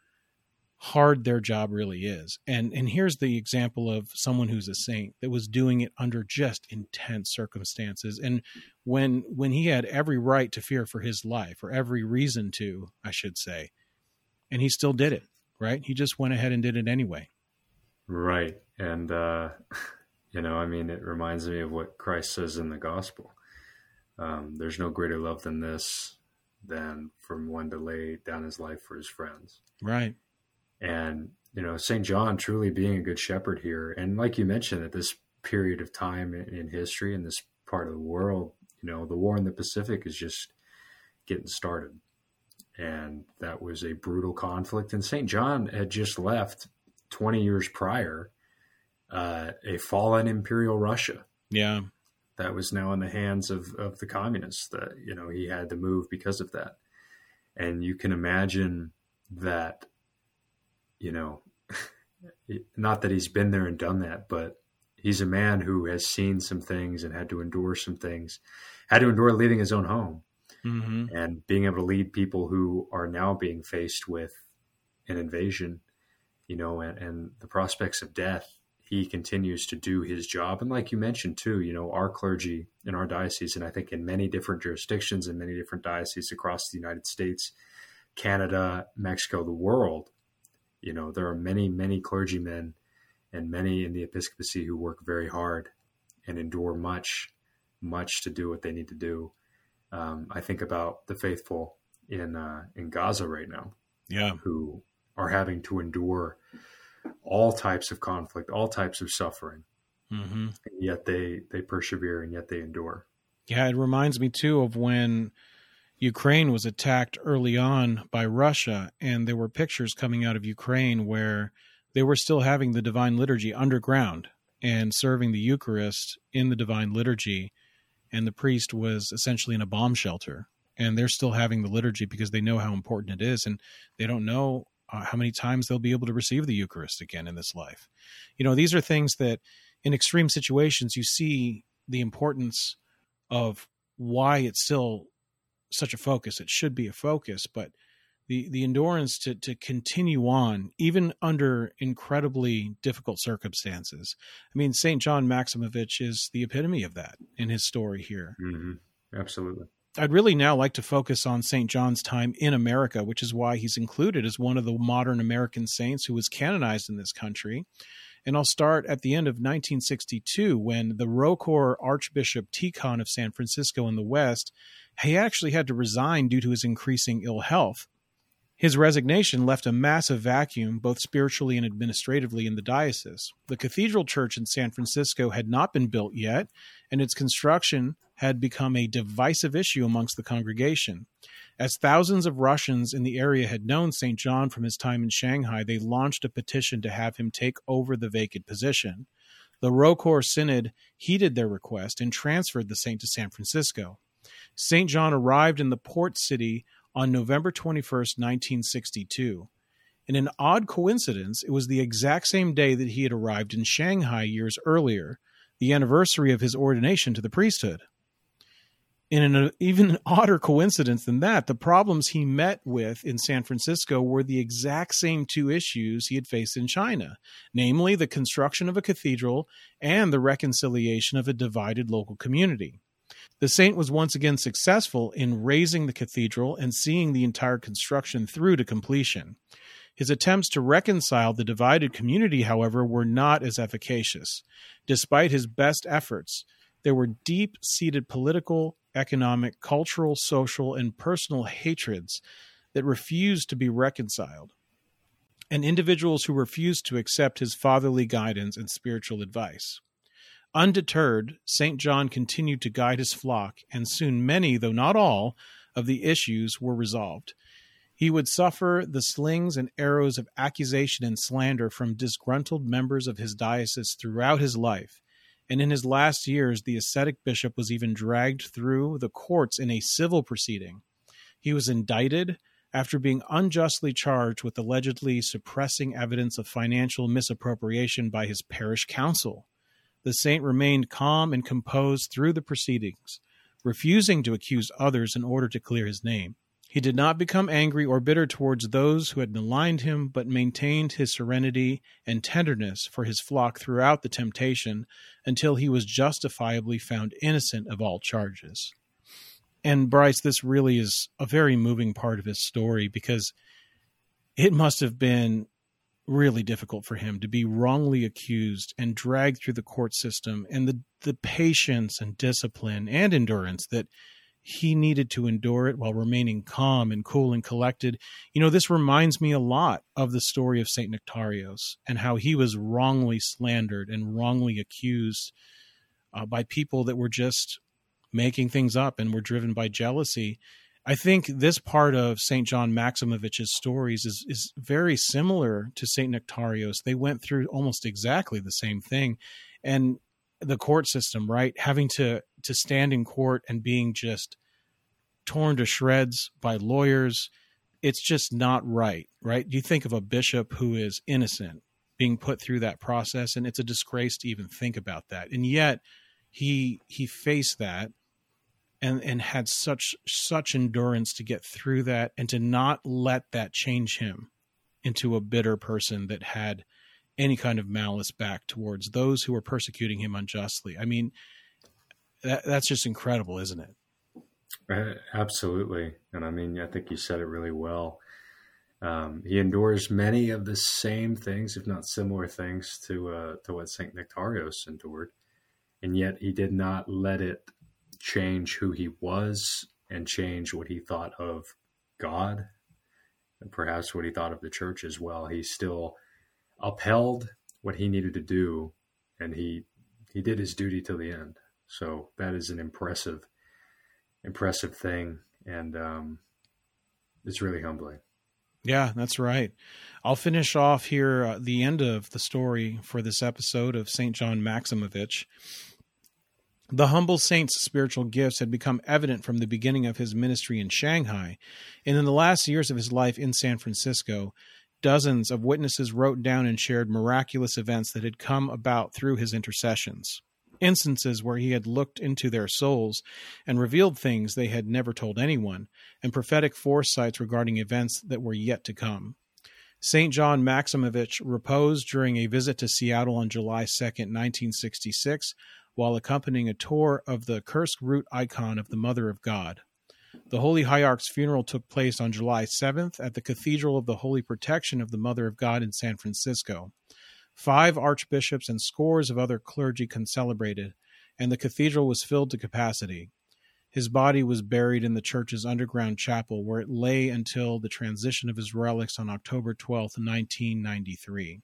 A: hard their job really is. And and here's the example of someone who's a saint that was doing it under just intense circumstances and when when he had every right to fear for his life or every reason to, I should say. And he still did it, right? He just went ahead and did it anyway.
B: Right. And uh you know, I mean it reminds me of what Christ says in the gospel. Um, there's no greater love than this than from one to lay down his life for his friends.
A: Right
B: and you know St. John truly being a good shepherd here, and like you mentioned, at this period of time in, in history in this part of the world, you know, the war in the Pacific is just getting started, and that was a brutal conflict. And St. John had just left twenty years prior uh, a fallen imperial Russia.
A: Yeah,
B: that was now in the hands of of the communists. That you know he had to move because of that, and you can imagine that you know, not that he's been there and done that, but he's a man who has seen some things and had to endure some things, had to endure leaving his own home mm-hmm. and being able to lead people who are now being faced with an invasion, you know, and, and the prospects of death. He continues to do his job. And like you mentioned too, you know, our clergy in our diocese, and I think in many different jurisdictions and many different dioceses across the United States, Canada, Mexico, the world, you know, there are many, many clergymen and many in the episcopacy who work very hard and endure much, much to do what they need to do. Um, I think about the faithful in uh, in Gaza right now,
A: yeah,
B: who are having to endure all types of conflict, all types of suffering, mm-hmm. and yet they they persevere and yet they endure.
A: Yeah, it reminds me too of when Ukraine was attacked early on by Russia, and there were pictures coming out of Ukraine where they were still having the Divine Liturgy underground and serving the Eucharist in the Divine Liturgy, and the priest was essentially in a bomb shelter. And they're still having the liturgy because they know how important it is, and they don't know uh, how many times they'll be able to receive the Eucharist again in this life. You know, these are things that in extreme situations you see the importance of why it's still such a focus. It should be a focus, but the the endurance to to continue on even under incredibly difficult circumstances. I mean, Saint John Maximovich is the epitome of that in his story here.
B: Mm-hmm. Absolutely.
A: I'd really now like to focus on St. John's time in America, which is why he's included as one of the modern American saints who was canonized in this country. And I'll start at the end of 1962 when the ROCOR Archbishop Tikhon of San Francisco in the West he actually had to resign due to his increasing ill health. His resignation left a massive vacuum, both spiritually and administratively, in the diocese. The cathedral church in San Francisco had not been built yet, and its construction had become a divisive issue amongst the congregation. As thousands of Russians in the area had known St. John from his time in Shanghai, they launched a petition to have him take over the vacant position. The ROCOR Synod heeded their request and transferred the saint to San Francisco. St. John arrived in the port city on November 21st, 1962. In an odd coincidence, it was the exact same day that he had arrived in Shanghai years earlier, the anniversary of his ordination to the priesthood. In an even odder coincidence than that, the problems he met with in San Francisco were the exact same two issues he had faced in China, namely the construction of a cathedral and the reconciliation of a divided local community. The saint was once again successful in raising the cathedral and seeing the entire construction through to completion. His attempts to reconcile the divided community, however, were not as efficacious. Despite his best efforts, there were deep seated political, economic, cultural, social, and personal hatreds that refused to be reconciled, and individuals who refused to accept his fatherly guidance and spiritual advice. Undeterred, St. John continued to guide his flock, and soon many, though not all, of the issues were resolved. He would suffer the slings and arrows of accusation and slander from disgruntled members of his diocese throughout his life, and in his last years the ascetic bishop was even dragged through the courts in a civil proceeding. He was indicted after being unjustly charged with allegedly suppressing evidence of financial misappropriation by his parish council the saint remained calm and composed through the proceedings, refusing to accuse others in order to clear his name. He did not become angry or bitter towards those who had maligned him, but maintained his serenity and tenderness for his flock throughout the temptation until he was justifiably found innocent of all charges. And Bryce, this really is a very moving part of his story because it must have been really difficult for him to be wrongly accused and dragged through the court system and the the patience and discipline and endurance that he needed to endure it while remaining calm and cool and collected. You know, this reminds me a lot of the story of St. Nektarios and how he was wrongly slandered and wrongly accused uh, by people that were just making things up and were driven by jealousy. I think this part of St. John Maximovich's stories is, is very similar to St. Nektarios. They went through almost exactly the same thing. And the court system, right? Having to to stand in court and being just torn to shreds by lawyers, it's just not right, right? You think of a bishop who is innocent being put through that process and it's a disgrace to even think about that. And yet he he faced that and and had such such endurance to get through that and to not let that change him into a bitter person that had any kind of malice back towards those who were persecuting him unjustly. I mean, that, that's just incredible, isn't it?
B: Uh, absolutely. And I mean, I think you said it really well. Um, he endures many of the same things, if not similar things, to uh, to what Saint Nektarios endured, and yet he did not let it change who he was and change what he thought of God, and perhaps what he thought of the church as well. He still upheld what he needed to do, and he he did his duty till the end. So that is an impressive, impressive thing, and um, it's really humbling.
A: Yeah, that's right. I'll finish off here uh, the end of the story for this episode of St. John Maximovich. The humble saint's spiritual gifts had become evident from the beginning of his ministry in Shanghai, and in the last years of his life in San Francisco, Dozens of witnesses wrote down and shared miraculous events that had come about through his intercessions. Instances where he had looked into their souls and revealed things they had never told anyone, and prophetic foresights regarding events that were yet to come. St. John Maximovich reposed during a visit to Seattle on July 2, 1966, while accompanying a tour of the Kursk root icon of the Mother of God. The Holy Hierarch's funeral took place on July 7th at the Cathedral of the Holy Protection of the Mother of God in San Francisco. Five archbishops and scores of other clergy concelebrated, and the cathedral was filled to capacity. His body was buried in the church's underground chapel, where it lay until the transition of his relics on October 12, 1993.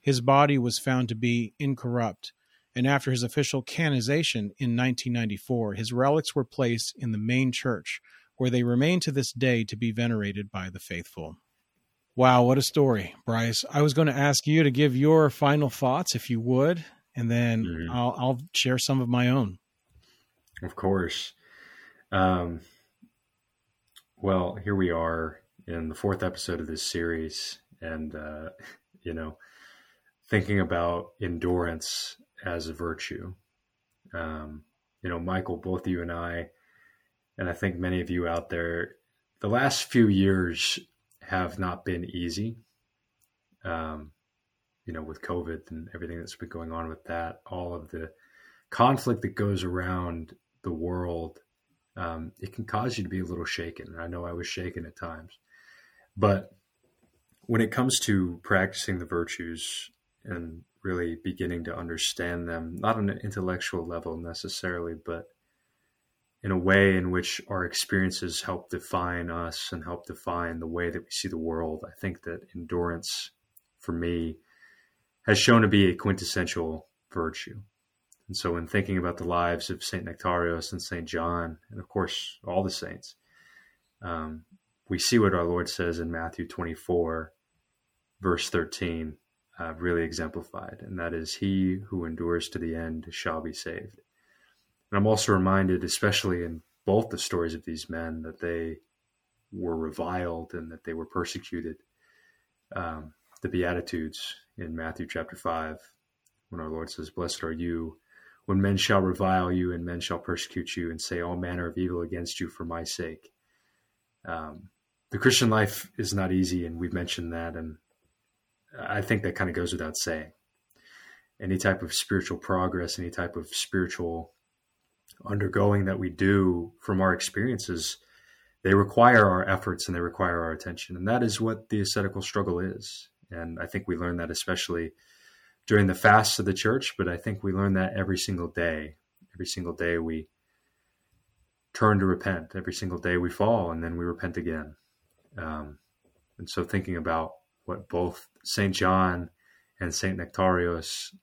A: His body was found to be incorrupt, and after his official canonization in 1994, his relics were placed in the main church, where they remain to this day to be venerated by the faithful. Wow, what a story, Bryce. I was going to ask you to give your final thoughts, if you would, and then mm-hmm. I'll, I'll, share some of my own.
B: Of course. Um, well, here we are in the fourth episode of this series, and, uh, you know, thinking about endurance as a virtue. Um, you know, Michael, both you and I, and I think many of you out there, the last few years have not been easy. Um, you know, with COVID and everything that's been going on with that, all of the conflict that goes around the world, um, it can cause you to be a little shaken. I know I was shaken at times, but when it comes to practicing the virtues and really beginning to understand them, not on an intellectual level necessarily, but in a way in which our experiences help define us and help define the way that we see the world. I think that endurance, for me, has shown to be a quintessential virtue. And so, in thinking about the lives of St. Nektarios and St. John, and of course, all the saints, um, we see what our Lord says in Matthew 24, verse 13 uh, really exemplified, and that is, He who endures to the end shall be saved. And I'm also reminded, especially in both the stories of these men, that they were reviled and that they were persecuted. Um, the Beatitudes in Matthew chapter 5, when our Lord says, Blessed are you when men shall revile you and men shall persecute you and say all manner of evil against you for my sake. Um, the Christian life is not easy, and we've mentioned that, and I think that kind of goes without saying. Any type of spiritual progress, any type of spiritual undergoing that we do from our experiences, they require our efforts and they require our attention. And that is what the ascetical struggle is. And I think we learn that especially during the fasts of the church, but I think we learn that every single day. Every single day we turn to repent. Every single day we fall and then we repent again. Um, and so thinking about what both St. John and St. Nektarios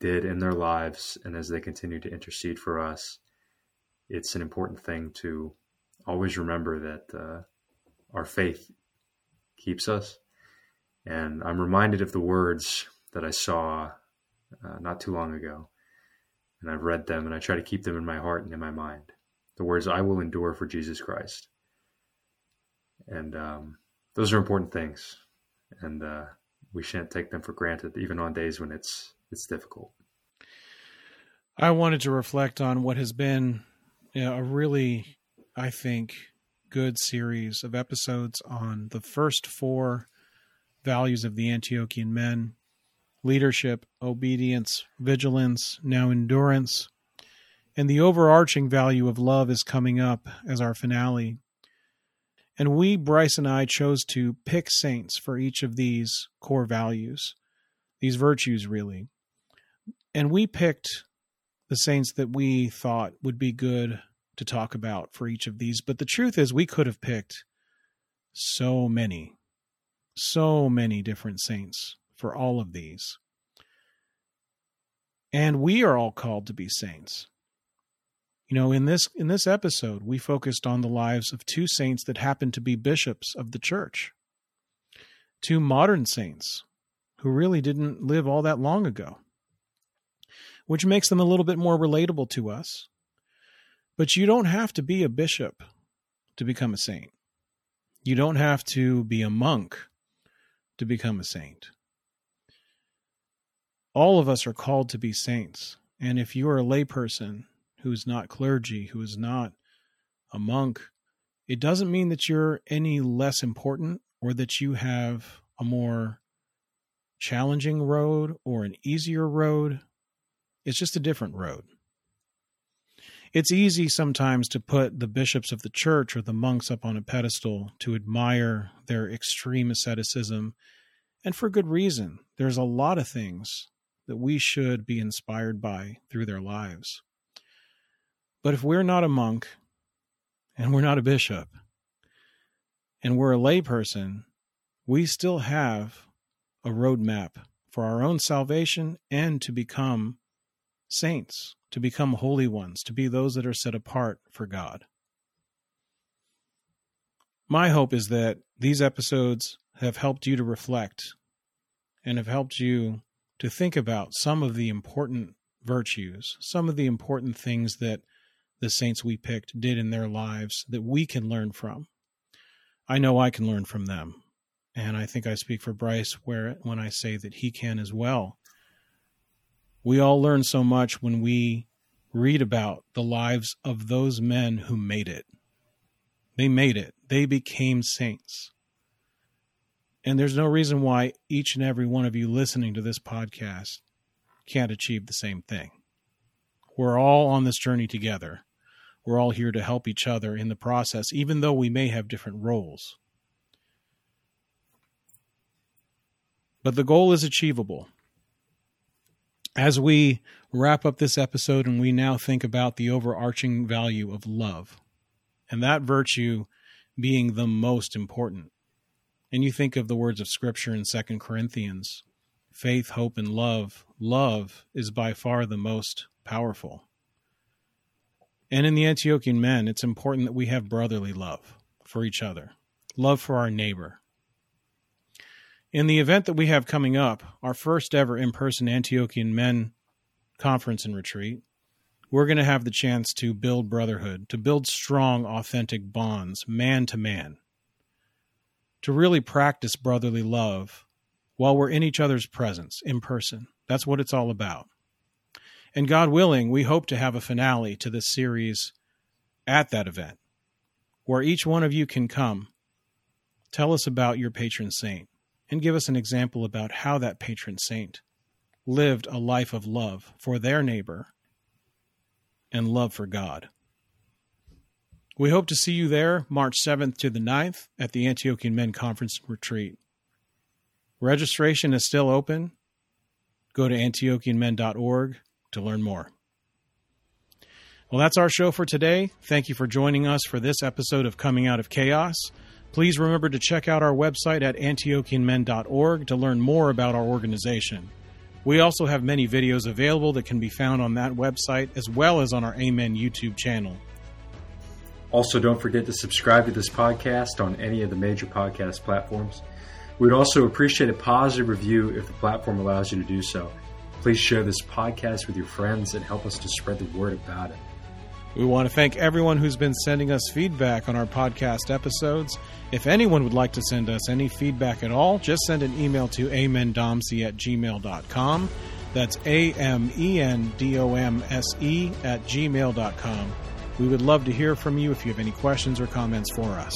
B: did in their lives and as they continue to intercede for us, it's an important thing to always remember that uh, our faith keeps us. And I'm reminded of the words that I saw uh, not too long ago. And I've read them and I try to keep them in my heart and in my mind. The words, I will endure for Jesus Christ. And um, those are important things. And uh, we shan't take them for granted, even on days when it's it's difficult.
A: I wanted to reflect on what has been you know, a really, I think, good series of episodes on the first four values of the Antiochian men leadership, obedience, vigilance, now endurance. And the overarching value of love is coming up as our finale. And we, Bryce and I, chose to pick saints for each of these core values, these virtues, really. And we picked the saints that we thought would be good to talk about for each of these. But the truth is, we could have picked so many, so many different saints for all of these. And we are all called to be saints. You know, in this in this episode, we focused on the lives of two saints that happen to be bishops of the church. Two modern saints who really didn't live all that long ago which makes them a little bit more relatable to us. But you don't have to be a bishop to become a saint. You don't have to be a monk to become a saint. All of us are called to be saints. And if you are a layperson who is not clergy, who is not a monk, it doesn't mean that you're any less important or that you have a more challenging road or an easier road it's just a different road. It's easy sometimes to put the bishops of the church or the monks up on a pedestal to admire their extreme asceticism, and for good reason. There's a lot of things that we should be inspired by through their lives. But if we're not a monk, and we're not a bishop, and we're a layperson, we still have a roadmap for our own salvation and to become saints, to become holy ones, to be those that are set apart for God. My hope is that these episodes have helped you to reflect and have helped you to think about some of the important virtues, some of the important things that the saints we picked did in their lives that we can learn from. I know I can learn from them. And I think I speak for Bryce where when I say that he can as well. We all learn so much when we read about the lives of those men who made it. They made it, they became saints. And there's no reason why each and every one of you listening to this podcast can't achieve the same thing. We're all on this journey together. We're all here to help each other in the process, even though we may have different roles. But the goal is achievable. As we wrap up this episode and we now think about the overarching value of love and that virtue being the most important. And you think of the words of scripture in Second corinthians faith hope and love love is by far the most powerful and in the antiochian men it's important that we have brotherly love for each other love for our neighbor in the event that we have coming up, our first ever in person Antiochian Men conference and retreat, we're going to have the chance to build brotherhood, to build strong, authentic bonds, man to man, to really practice brotherly love while we're in each other's presence in person. That's what it's all about. And God willing, we hope to have a finale to this series at that event where each one of you can come. Tell us about your patron saint and give us an example about how that patron saint lived a life of love for their neighbor and love for God. We hope to see you there March 7th to the 9th at the Antiochian Men Conference Retreat. Registration is still open. Go to antiochianmen.org to learn more. Well, that's our show for today. Thank you for joining us for this episode of Coming Out of Chaos. Please remember to check out our website at antiochianmen.org to learn more about our organization. We also have many videos available that can be found on that website as well as on our Amen YouTube channel.
B: Also, don't forget to subscribe to this podcast on any of the major podcast platforms. We would also appreciate a positive review if the platform allows you to do so. Please share this podcast with your friends and help us to spread the word about it.
A: We want to thank everyone who's been sending us feedback on our podcast episodes. If anyone would like to send us any feedback at all, just send an email to amendomse at gmail.com. That's A M E N D O M S E at gmail.com. We would love to hear from you if you have any questions or comments for us.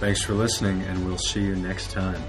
B: Thanks for listening, and we'll see you next time.